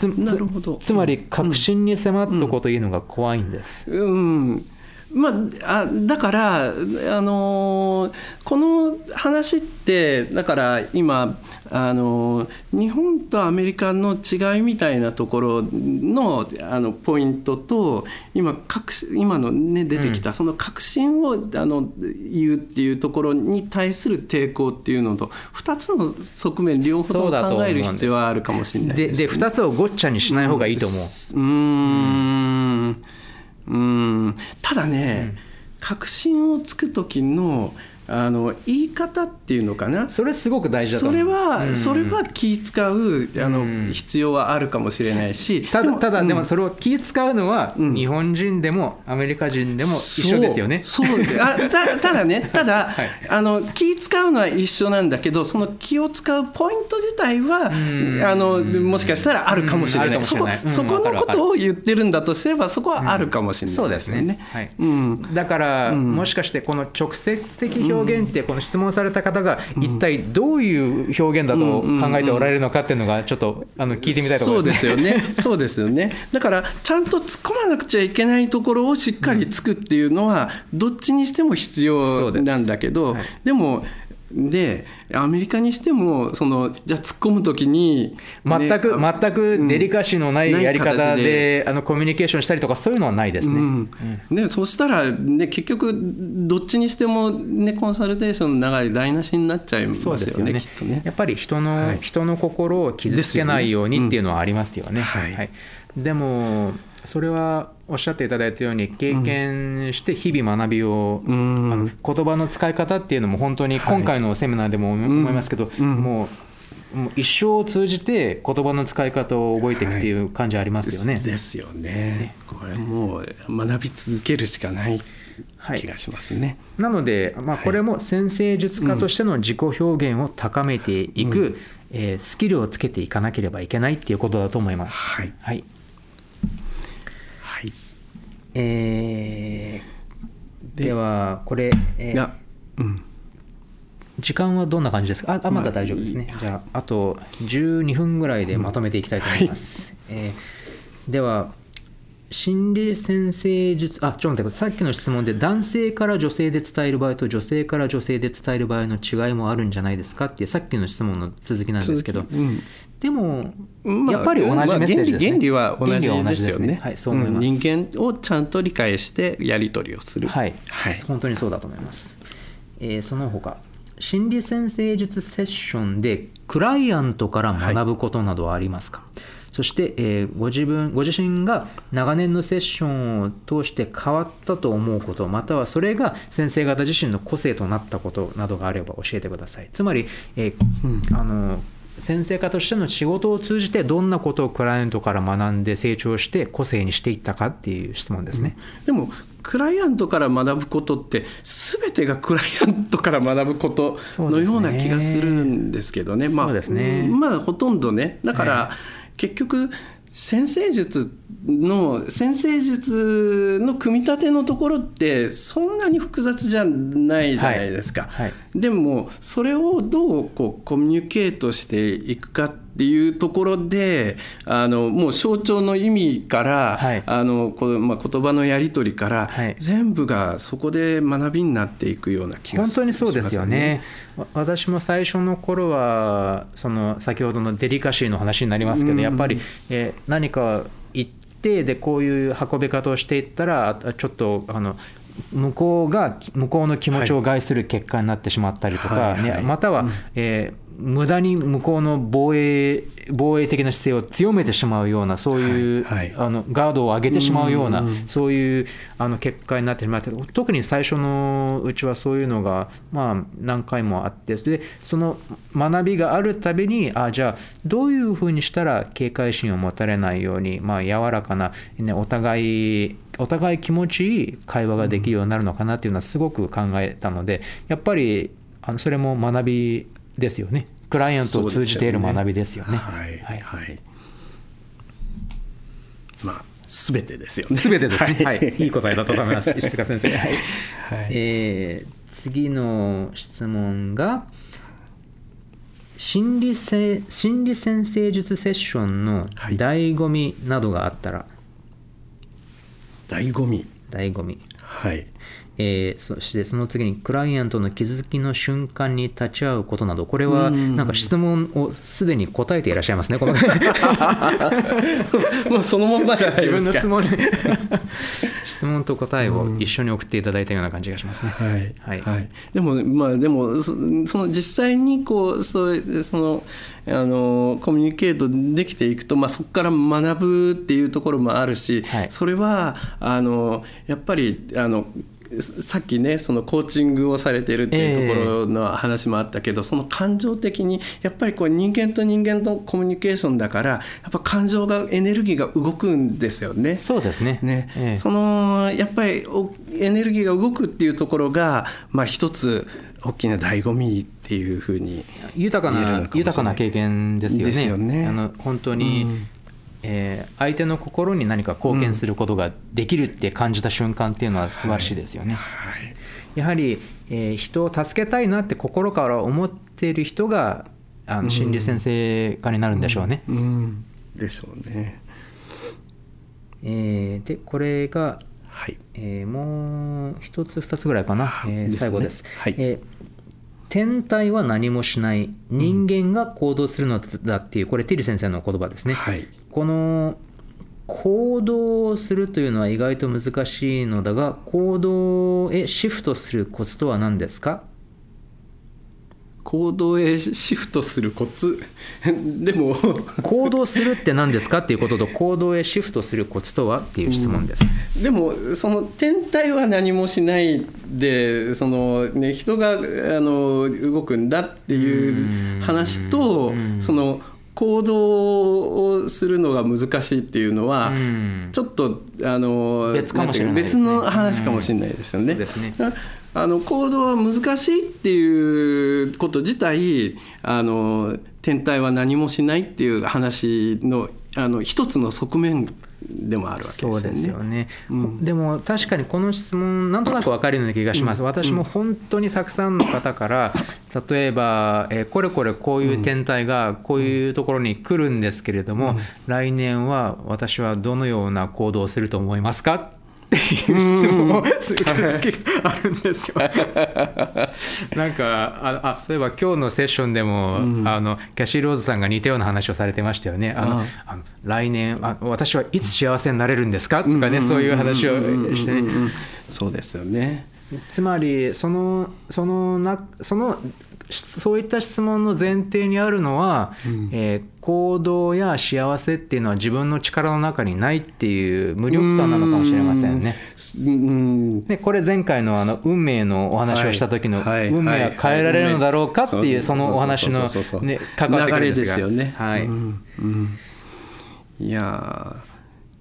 つなるほど。つつまり確信に迫ったことを言うのが怖いんです。うんまあ、あだから、あのーこの話ってだから今、あのー日本とアメリカの違いみたいなところのあのポイントと今確信今の、ね、出てきたその確信をあの言うっていうところに対する抵抗っていうのと2つの側面両方と考える必要はあるかもしれないでね。で2つをごっちゃにしない方がいいと思う。うーんうーん。ただね、確信をつく時のあの言い方っていうのかな？それすごく大事だとそ。れは、うん。それは気使うあの、必要はあるかもしれないし。ただただ、うん。でもそれを気使うのは、うん。日本人でもアメリカ人でも一緒ですよね。そう。そうあたただね ただ、はい。あの気使うのは一緒なんだけどその気を使うポイント自体はん。あのもしかしたらあるかもしれない,、そこそこのことを言ってるんだとすればそこはあるかもしれそうないですすよね。でね。はい。うん。だから、ん。もしかしてこの直接的表現って、この質問された方が一体どういう表現だと考えておられるのかっていうのが、ちょっとあの聞いてみたいところですね。そうですよね。そうですよね。だからちゃんと突っ込まなくちゃいけないところをしっかりつくっていうのはどっちにしても必要なんだけど、でもでアメリカにしてもそのじゃあ突っ込むときに、ね全く、全くデリカシーのないうんやり方ない形で、あのコミュニケーションしたりとか、そういうのはないですね。うん。ね、そしたら、ね、結局どっちにしても、ね、コンサルテーションの流れ台無しになっちゃいますよねよね。きっとね。や。っぱり人の,、はい。人の心を傷つけないようにっていうのはありますよね。よね。うんはい。でもそれはおっしゃっていただいたように経験して日々学びを、うんあの言葉の使い方っていうのも本当に今回のセミナーでも思いますけど、うんもうもう一生を通じて言葉の使い方を覚えていくっていう感じありますよね。ですよね。これもう学び続けるしかないはい気がしますね。なので、まあ、これも先生術家としての自己表現を高めていく、えースキルをつけていかなければいけないっていうことだと思います。はいはいはい。えーでではこれ、えーいや、うん。時間はどんな感じですか？ああまだ大丈夫ですね、じゃああと12分ぐらいでまとめていきたいと思います、えーでは心理先生術あちょっと待ってください。さっきの質問で男性から女性で伝える場合と女性から女性で伝える場合の違いもあるんじゃないですか？っていうさっきの質問の続きなんですけど、うんでも、まあやっぱり同じメッセージですね、まあ原理原理は同じですよね。はい、そう思います。ん人間をちゃんと理解してやり取りをする。はい、はい。本当にそうだと思います。えーその他心理先生術セッションでクライアントから学ぶことなどはありますか、そして、えーご自分ご自身が長年のセッションを通して変わったと思うことまたはそれが先生方自身の個性となったことなどがあれば教えてくださいつまり、えーあの先生家としての仕事を通じてどんなことをクライアントから学んで成長して個性にしていったかっていう質問ですね。でもクライアントから学ぶことって全てがクライアントから学ぶことのような気がするんですけどね。まあねうんまあほとんどね。だから結局先生術の先生術の組み立てのところってそんなに複雑じゃないじゃないですか。はいはいでもそれをどうこうコミュニケートしていくかっていうところであのもう象徴の意味から、はい。あのこうまあ、言葉のやり取りから、はい。全部がそこで学びになっていくような気が本当にそうですよね。私も最初の頃はその先ほどのデリカシーの話になりますけど、うん。やっぱり、えー何か言ってでこういう運び方をしていったらあちょっとあの向こうが向こうの気持ちを害する結果になってしまったりとか、ね、または、えー無駄に向こうの防衛防衛的な姿勢を強めてしまうようなそういう、あのガードを上げてしまうような、そういうあの結果になってしまって特に最初のうちはそういうのが、まあ、何回もあってそれでその学びがあるたびにあじゃあどういうふうにしたら警戒心を持たれないように、まあ、柔らかな、ね、お互いお互い気持ちいい会話ができるようになるのかなっていうのはすごく考えたのでやっぱりあのそれも学びですよねクライアントを通じている学びですよね。はいはいはいまあ全てですよね。すべてですね。ははいい、いい答えだと思います。石塚先生。はい。はいえー次の質問が。心理せ心理先生術セッションのはい醍醐味などがあったら、醍醐味。醍醐味、はい。えーそしてその次にクライアントの気づきの瞬間に立ち会うことなどこれはうん。なんか質問をすでに答えていらっしゃいますねこの。もうそのまんまじゃない自ですか。分の質問に。質問と答えを一緒に送っていただいたような感じがしますね。はい。はい。でもまあでもそその実際にこうそうそのあのコミュニケートできていくと、まあ、そこから学ぶっていうところもあるし、はい。それはあのやっぱりあのさっきねそのコーチングをされているっていうところの話もあったけど、その感情的にやっぱりこう人間と人間のコミュニケーションだからやっぱ感情がエネルギーが動くんですよね。そうですね。ねええそのやっぱりおエネルギーが動くっていうところが、まあ、一つ大きな醍醐味っていうふうに豊かな豊かな経験ですよね。よねあの本当に、うんえー相手の心に何か貢献することができるって感じた瞬間っていうのは素晴らしいですよね。はい。やはり、えー人を助けたいなって心から思っている人があの心理先生家になるんでしょうね。うん。でしょうね。えーでこれがはい。えーもう一つ二つぐらいかな、えー最後です、はい。えー天体は何もしない。人間が行動するのだっていうこれティリ先生の言葉ですね、はいこの行動するというのは意外と難しいのだが行動へシフトするコツとは何ですか？行動へシフトするコツ？でも 行動するって何ですかっていうことと行動へシフトするコツとはっていう質問です、でもその天体は何もしないでその、ね、人があの動くんだっていう話とその行動をするのが難しいっていうのはうん。ちょっとあの別かもしれないね。別の話かもしれないですよね。あの行動は難しいっていうこと自体あの天体は何もしないっていう話のあの一つの側面でもあるわけですよね。でも確かにこの質問なんとなく分かるような気がします、私も本当にたくさんの方から例えば、えーこれこれこういう天体がこういうところに来るんですけれども、来年は私はどのような行動をすると思いますか？っていう質問をする時があるんですよ。なんかああそういえば今日のセッションでも、あのキャシー・ローズさんが似たような話をされてましたよね。あのああの来年あ私はいつ幸せになれるんですかとかねそういう話をしてそうですよね。つまりそのそのなそのしそういった質問の前提にあるのは、えー行動や幸せっていうのは自分の力の中にないっていう無力感なのかもしれませんね。うん。でこれ前回のあの運命のお話をした時の運命は変えられるのだろうかっていうはい。そのお話のね関わってくるんですが。流れですよね。はい。うん。うん。いや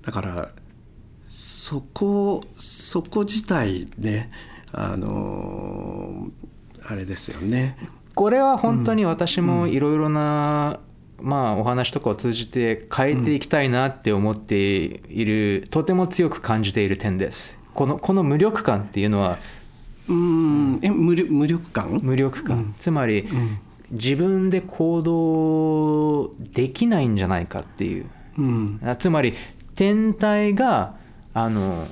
ーだからそこそこ自体ねあのーあれですよね。これは本当に私もいろいろな、まあ、お話とかを通じて変えていきたいなって思っている、とても強く感じている点です。このこの無力感っていうのはうん。え無力無力感？無力感、つまり、自分で行動できないんじゃないかっていう。うん。あつまり天体があの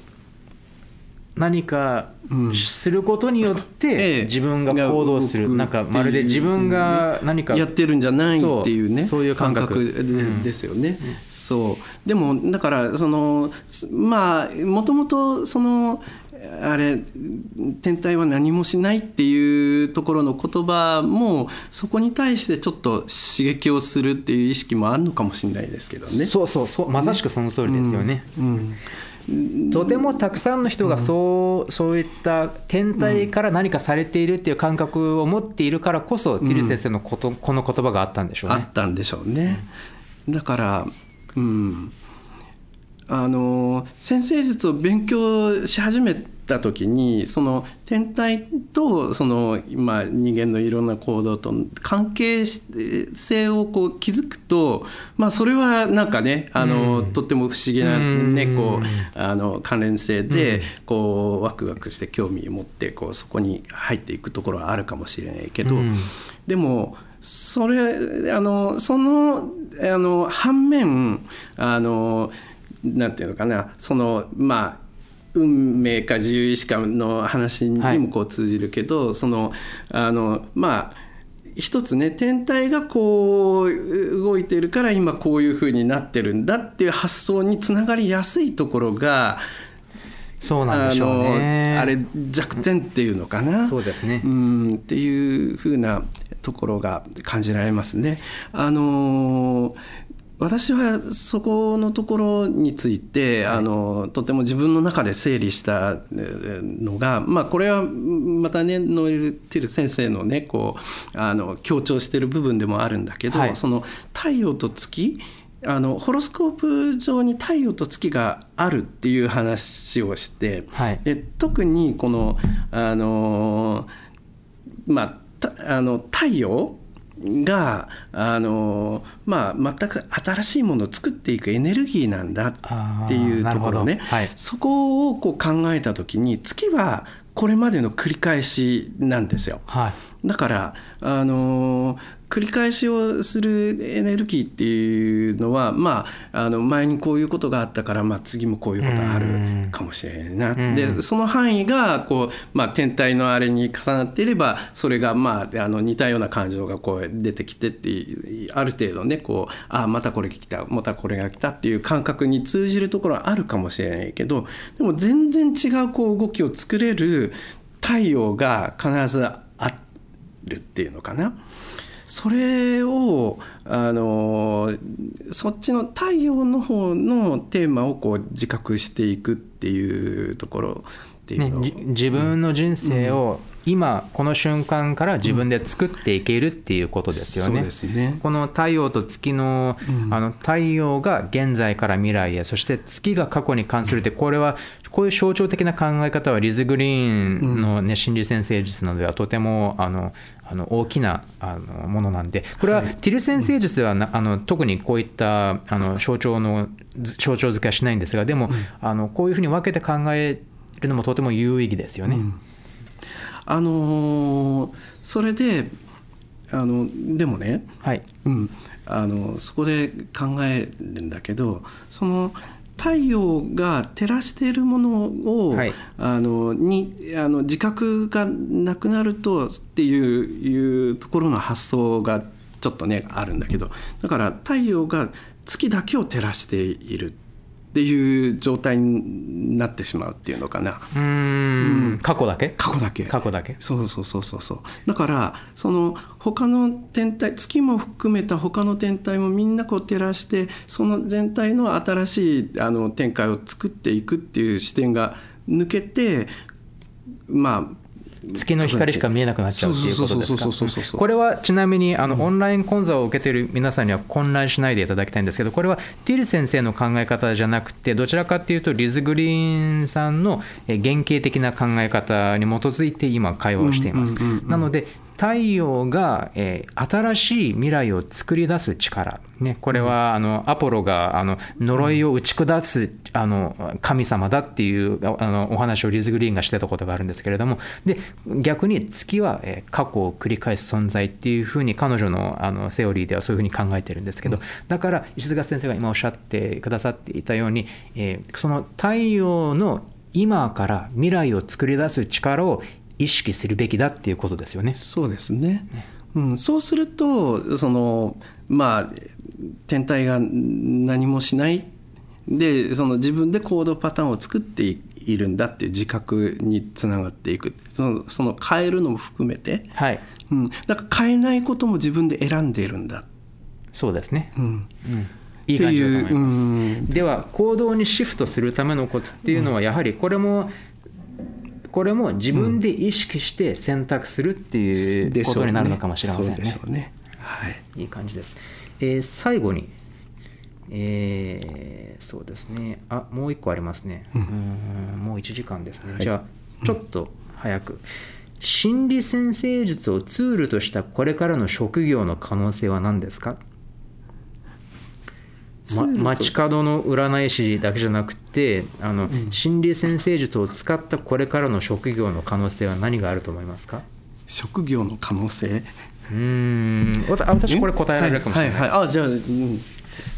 何かうん。することによっえてえ自分が行動する、なんかまるで自分が何かやってるんじゃないっていうね。そう。いう感覚。でですよね。そう。でもだからそのすまあもともとそのあれ天体は何もしないっていうところの言葉もそこに対してちょっと刺激をするっていう意識もあるのかもしれないですけどね。そうそうそう。まさしくその通りですよね。うん。うんとてもたくさんの人がそう,、そういった天体から何かされているっていう感覚を持っているからこそ、ティル先生のこと、この言葉があったんでしょうね。あったんでしょうね。だから、うん、あの先生術を勉強し始めた時にその天体とその、まあ、人間のいろんな行動と関係性をこう築くと、まあ、それはなんかねあの、うん、とっても不思議な、ね、こうあの関連性で、こうワクワクして興味を持ってこうそこに入っていくところはあるかもしれないけど、うん、でもそれあのそのあの反面あのなんていうのかな。そのまあ運命か自由意志かの話にもこう通じるけど、はい、そのあのまあ一つね天体がこう動いてるから今こういうふうになってるんだっていう発想につながりやすいところがそうなんでしょうね。あれ弱点っていうのかな、そうですね。うんっていうふうなところが感じられますね。あの私はそこのところについて、はい、あのとても自分の中で整理したのが、まあ、これはまたねノエル・ティル先生のねこうあの強調している部分でもあるんだけど、はい、その太陽と月あのホロスコープ上に太陽と月があるっていう話をして、はい、で特にこのあのまああの太陽があの、まあ、全く新しいものを作っていくエネルギーなんだっていうところね、はい、そこをこう考えた時に月はこれまでの繰り返しなんですよ。はい、だからあの繰り返しをするエネルギーっていうのは、まあ、あの前にこういうことがあったから、まあ、次もこういうことあるかもしれないな、でその範囲がこう、まあ、天体のあれに重なっていればそれが、まあ、あの似たような感情がこう出てきてっていうある程度ねこうあまたこれ来たまたこれが来たっていう感覚に通じるところはあるかもしれないけどでも全然違うこう動きを作れる太陽が必ずあるっていうのかな。それをあのそっちの太陽の方のテーマをこう自覚していくっていうところっていうの、ね、自分の人生を、今この瞬間から自分で作っていけるっていうことですよね。うん、ね。この太陽と月の,、あの太陽が現在から未来へそして月が過去に関するってこれはこういう象徴的な考え方はリズ・グリーンの、ね、心理先生術などではとてもあのあの大きなあのものなんでこれはティル先生術ではなあの特にこういったあの象徴の象徴付けはしないんですがでも、あのこういうふうに分けて考えるのもとても有意義ですよね。うん。あのそれであのでもね、はい。うん、あのそこで考えるんだけどその太陽が照らしているものを、はい、あのにあの自覚がなくなるとっていういうところの発想がちょっとねあるんだけど。だから太陽が月だけを照らしているっていう状態になってしまうっていうのかな。うん、過去だけ？過去だけ。過去だけ？そうそうそうそうそう。だからその他の天体月も含めた他の天体もみんなこう照らしてその全体の新しいあの展開を作っていくっていう視点が抜けてまあ月の光しか見えなくなっちゃうっていうことですか？これはちなみにあのオンライン講座を受けている皆さんには混乱しないでいただきたいんですけどこれはティル先生の考え方じゃなくてどちらかっていうとリズ・グリーンさんの原型的な考え方に基づいて今会話をしています。なので太陽が、えー、新しい未来を作り出す力、ね、これはあのアポロがあの呪いを打ち下すあの神様だっていうあのお話をリズ・グリーンがしてたことがあるんですけれども。で逆に月は、えー、過去を繰り返す存在っていうふうに彼女のあのセオリーではそういうふうに考えてるんですけど。だから石塚先生が今おっしゃってくださっていたように、えー、その太陽の今から未来を作り出す力を意識するべきだっていうことですよね。そうですね。うん、そうするとそのまあ天体が何もしない。でその自分で行動パターンを作っているんだっていう自覚につながっていく。そのその変えるのも含めて、はい。うん、だから変えないことも自分で選んでいるんだ、そうですね、うん、うん、いい感じだと思います、うん。では行動にシフトするためのコツっていうのはやはりこれもこれも自分で意識して選択するっていうことになるのかもしれませんね。そうでしょうね。はい。いい感じです、えー最後にえーそうですね。あもう一個ありますね。うーんもう1時間ですね、はい。じゃあちょっと早く、心理先生術をツールとしたこれからの職業の可能性は何ですか？ま、街角の占い師だけじゃなくてあの、心理先生術を使ったこれからの職業の可能性は何があると思いますか？職業の可能性？うーん。私これ答えられるかもしれない、はいはいはい。あじゃあ、うん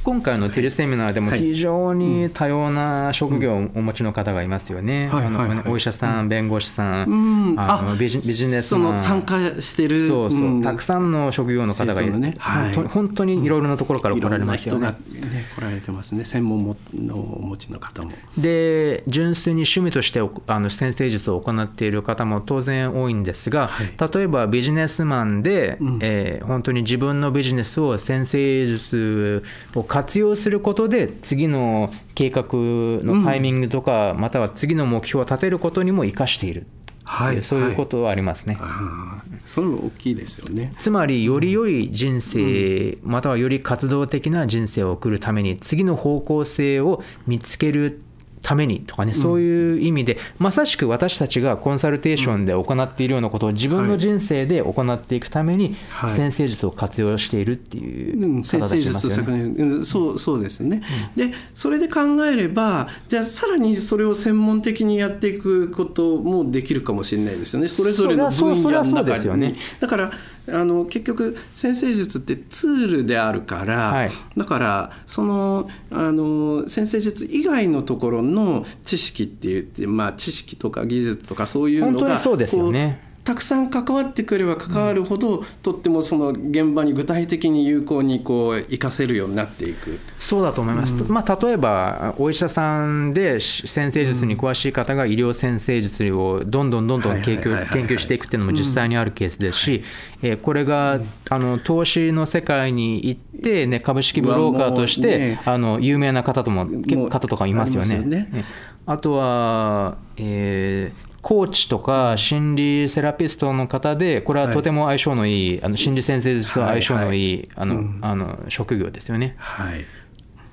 今回のテレセミナーでもはい。非常に多様な職業をお持ちの方がいますよね。はいはいはい。お医者さん、弁護士さん、うん。あのビジビジネスマン。その参加してる。そうそう、ん。たくさんの職業の方がいる、ね。はい。本当にいろいろなところから来られますよね。いろんな人がね来られてますね。専門ものお持ちの方も。で純粋に趣味としておあの先生術を行っている方も当然多いんですが、はい。例えばビジネスマンで、うん。えー本当に自分のビジネスを先生術を活用することで次の計画のタイミングとか、または次の目標を立てることにも生かしている、はい。そういうことはありますね。ああそれも大きいですよね。つまりより良い人生、またはより活動的な人生を送るために次の方向性を見つけるためにとかねそういう意味で、まさしく私たちがコンサルテーションで行っているようなことを自分の人生で行っていくためにはい。先生術を活用しているっていううん先方たちいま生術とすよね。うん、そうそうですね、でそれで考えればじゃあさらにそれを専門的にやっていくこともできるかもしれないですよね。それぞれの分野の中に、そそうですよね。だからあの結局先生術ってツールであるから、はい。だからそのあの先生術以外のところの知識って言って、まあ、知識とか技術とかそういうのがにそうですよねたくさん関わってくれば関わるほど、とってもその現場に具体的に有効にこう活かせるようになっていく。そうだと思います、まあ、例えばお医者さんでし先生術に詳しい方が医療先生術をどんどんどんどん研究していくっていうのも実際にあるケースですし、えーこれがあの投資の世界に行って、ね、株式ブローカーとしてね。あの有名な方とも方とかいますよね。あとは、えーコーチとか心理セラピストの方でこれはとても相性のいい、あの心理先生術と相性のいい、あのあの職業ですよね。はい、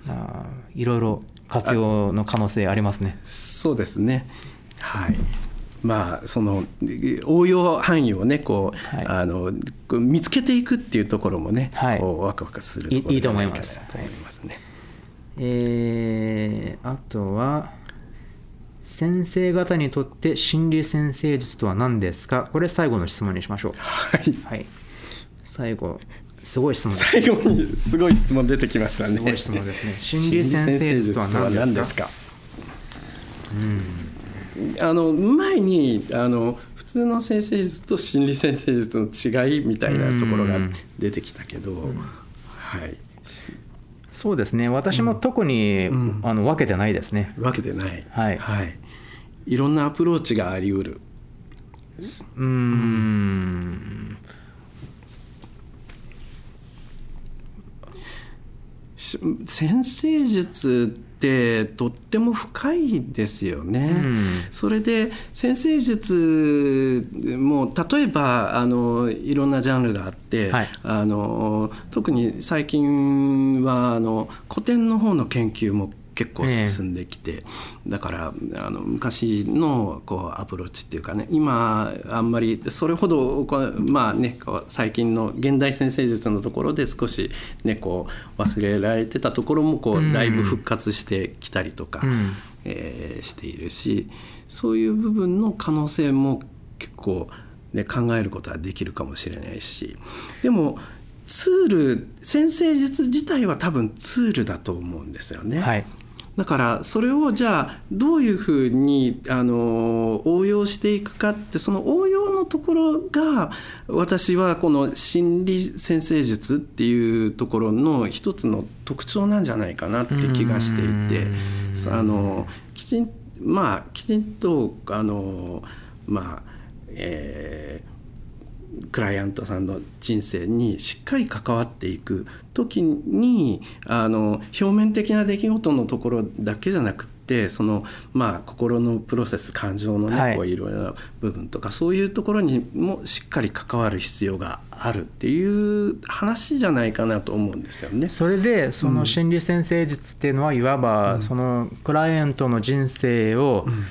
あーいろいろ活用の可能性ありますね。そうですね。はい。まあその応用範囲をねこう、はいあの見つけていくっていうところもね、はいこうワクワクするところいいいと思いますと思いますね。えーあとは先生方にとって心理先生術とは何ですか？これ最後の質問にしましょう。はい。はい。最後すごい質問。最後にすごい質問出てきましたね。すごい質問ですね。心理先生術とは何ですか？か？あの前にあの普通の先生術と心理先生術の違いみたいなところが出てきたけど、はい。そうですね。私も特に、あの分けてないですね。わけでない。はいはい。いろんなアプローチがあり得る。うーん。し先生術ってとっても深いですよね。うんそれで先生術も例えばあのいろんなジャンルがあって、はいあの特に最近はあの古典の方の研究も結構進んできて、だからあの昔のこうアプローチっていうかね今あんまりそれほどまあね最近の現代先生術のところで少しねこう忘れられてたところもこうんうだいぶ復活してきたりとか、うんえーしているしそういう部分の可能性も結構、ね、考えることはできるかもしれないしでもツール先生術自体は多分ツールだと思うんですよね。はい。だからそれをじゃあどういうふうにあの応用していくかってその応用のとこころが私はこの心理先生術っていうところの一つの特徴なんじゃないかなって気がしていてあのきちんまあきちんとあのまあえークライアントさんの人生にしっかり関わっていく時にあの表面的な出来事のところだけじゃなくてそのまあ心のプロセス感情のね、はい、こういろいろな部分とかそういうところにもしっかり関わる必要があるっていう話じゃないかなと思うんですよね。それでその心理先生術っていうのは、いわばそのクライアントの人生を、うん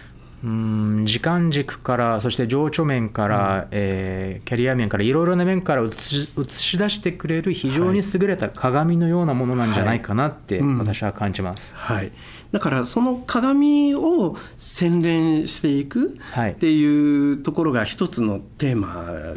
うん時間軸からそして情緒面から、うん、えー、キャリア面からいろいろな面から映し映し出してくれる非常に優れた鏡のようなものなんじゃないかなって私は感じます。はい、はいだからその鏡を洗練していくっていうところが一つのテーマ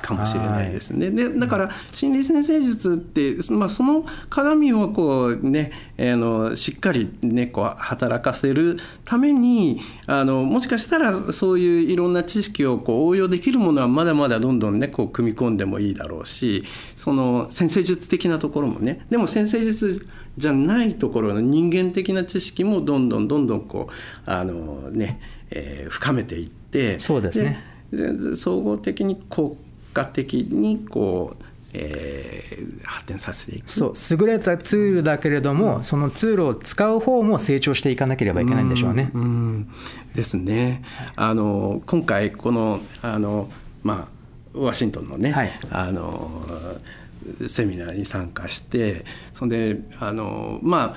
かもしれないですね。でだから心理先生術って、まあ、その鏡をこうねあのしっかりねこう働かせるためにあのもしかしたらそういういろんな知識をこう応用できるものはまだまだどんどんねこう組み込んでもいいだろうしその先生術的なところもね。でも先生術じゃないところの人間的な知識もどんどんどんどんこうあのね、えー、深めていってそうですね。総合的に国家的にこうえー、発展させていく。そう優れたツールだけれども、うん、そのツールを使う方も成長していかなければいけないんでしょうね。うん、うん、ですね。あの今回このあのまあワシントンのね、はい、あのセミナーに参加してそんであのまあ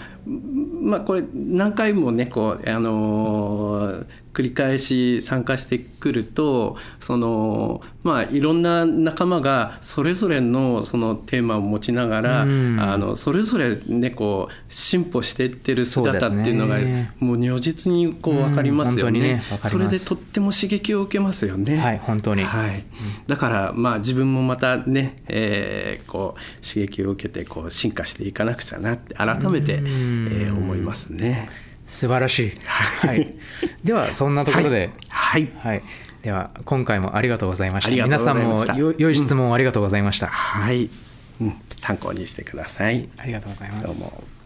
まあこれ何回もねこうあの繰り返し参加してくるとそのまあいろんな仲間がそれぞれのそのテーマを持ちながら、うん、あのそれぞれねこう進歩していってる姿っていうのがもう如実にこう分かりますよね。うんね、それでとっても刺激を受けますよね。はい本当に、はい、だからまあ自分もまたね、えー、こう刺激を受けてこう進化していかなくちゃなって改めて、えー、思いますね。素晴らしい。はい。ではそんなところで、はい、はい、では今回もありがとうございました。皆さんもよ良い質問ありがとうございました。うん、はい、うん。参考にしてください。ありがとうございます。どうも。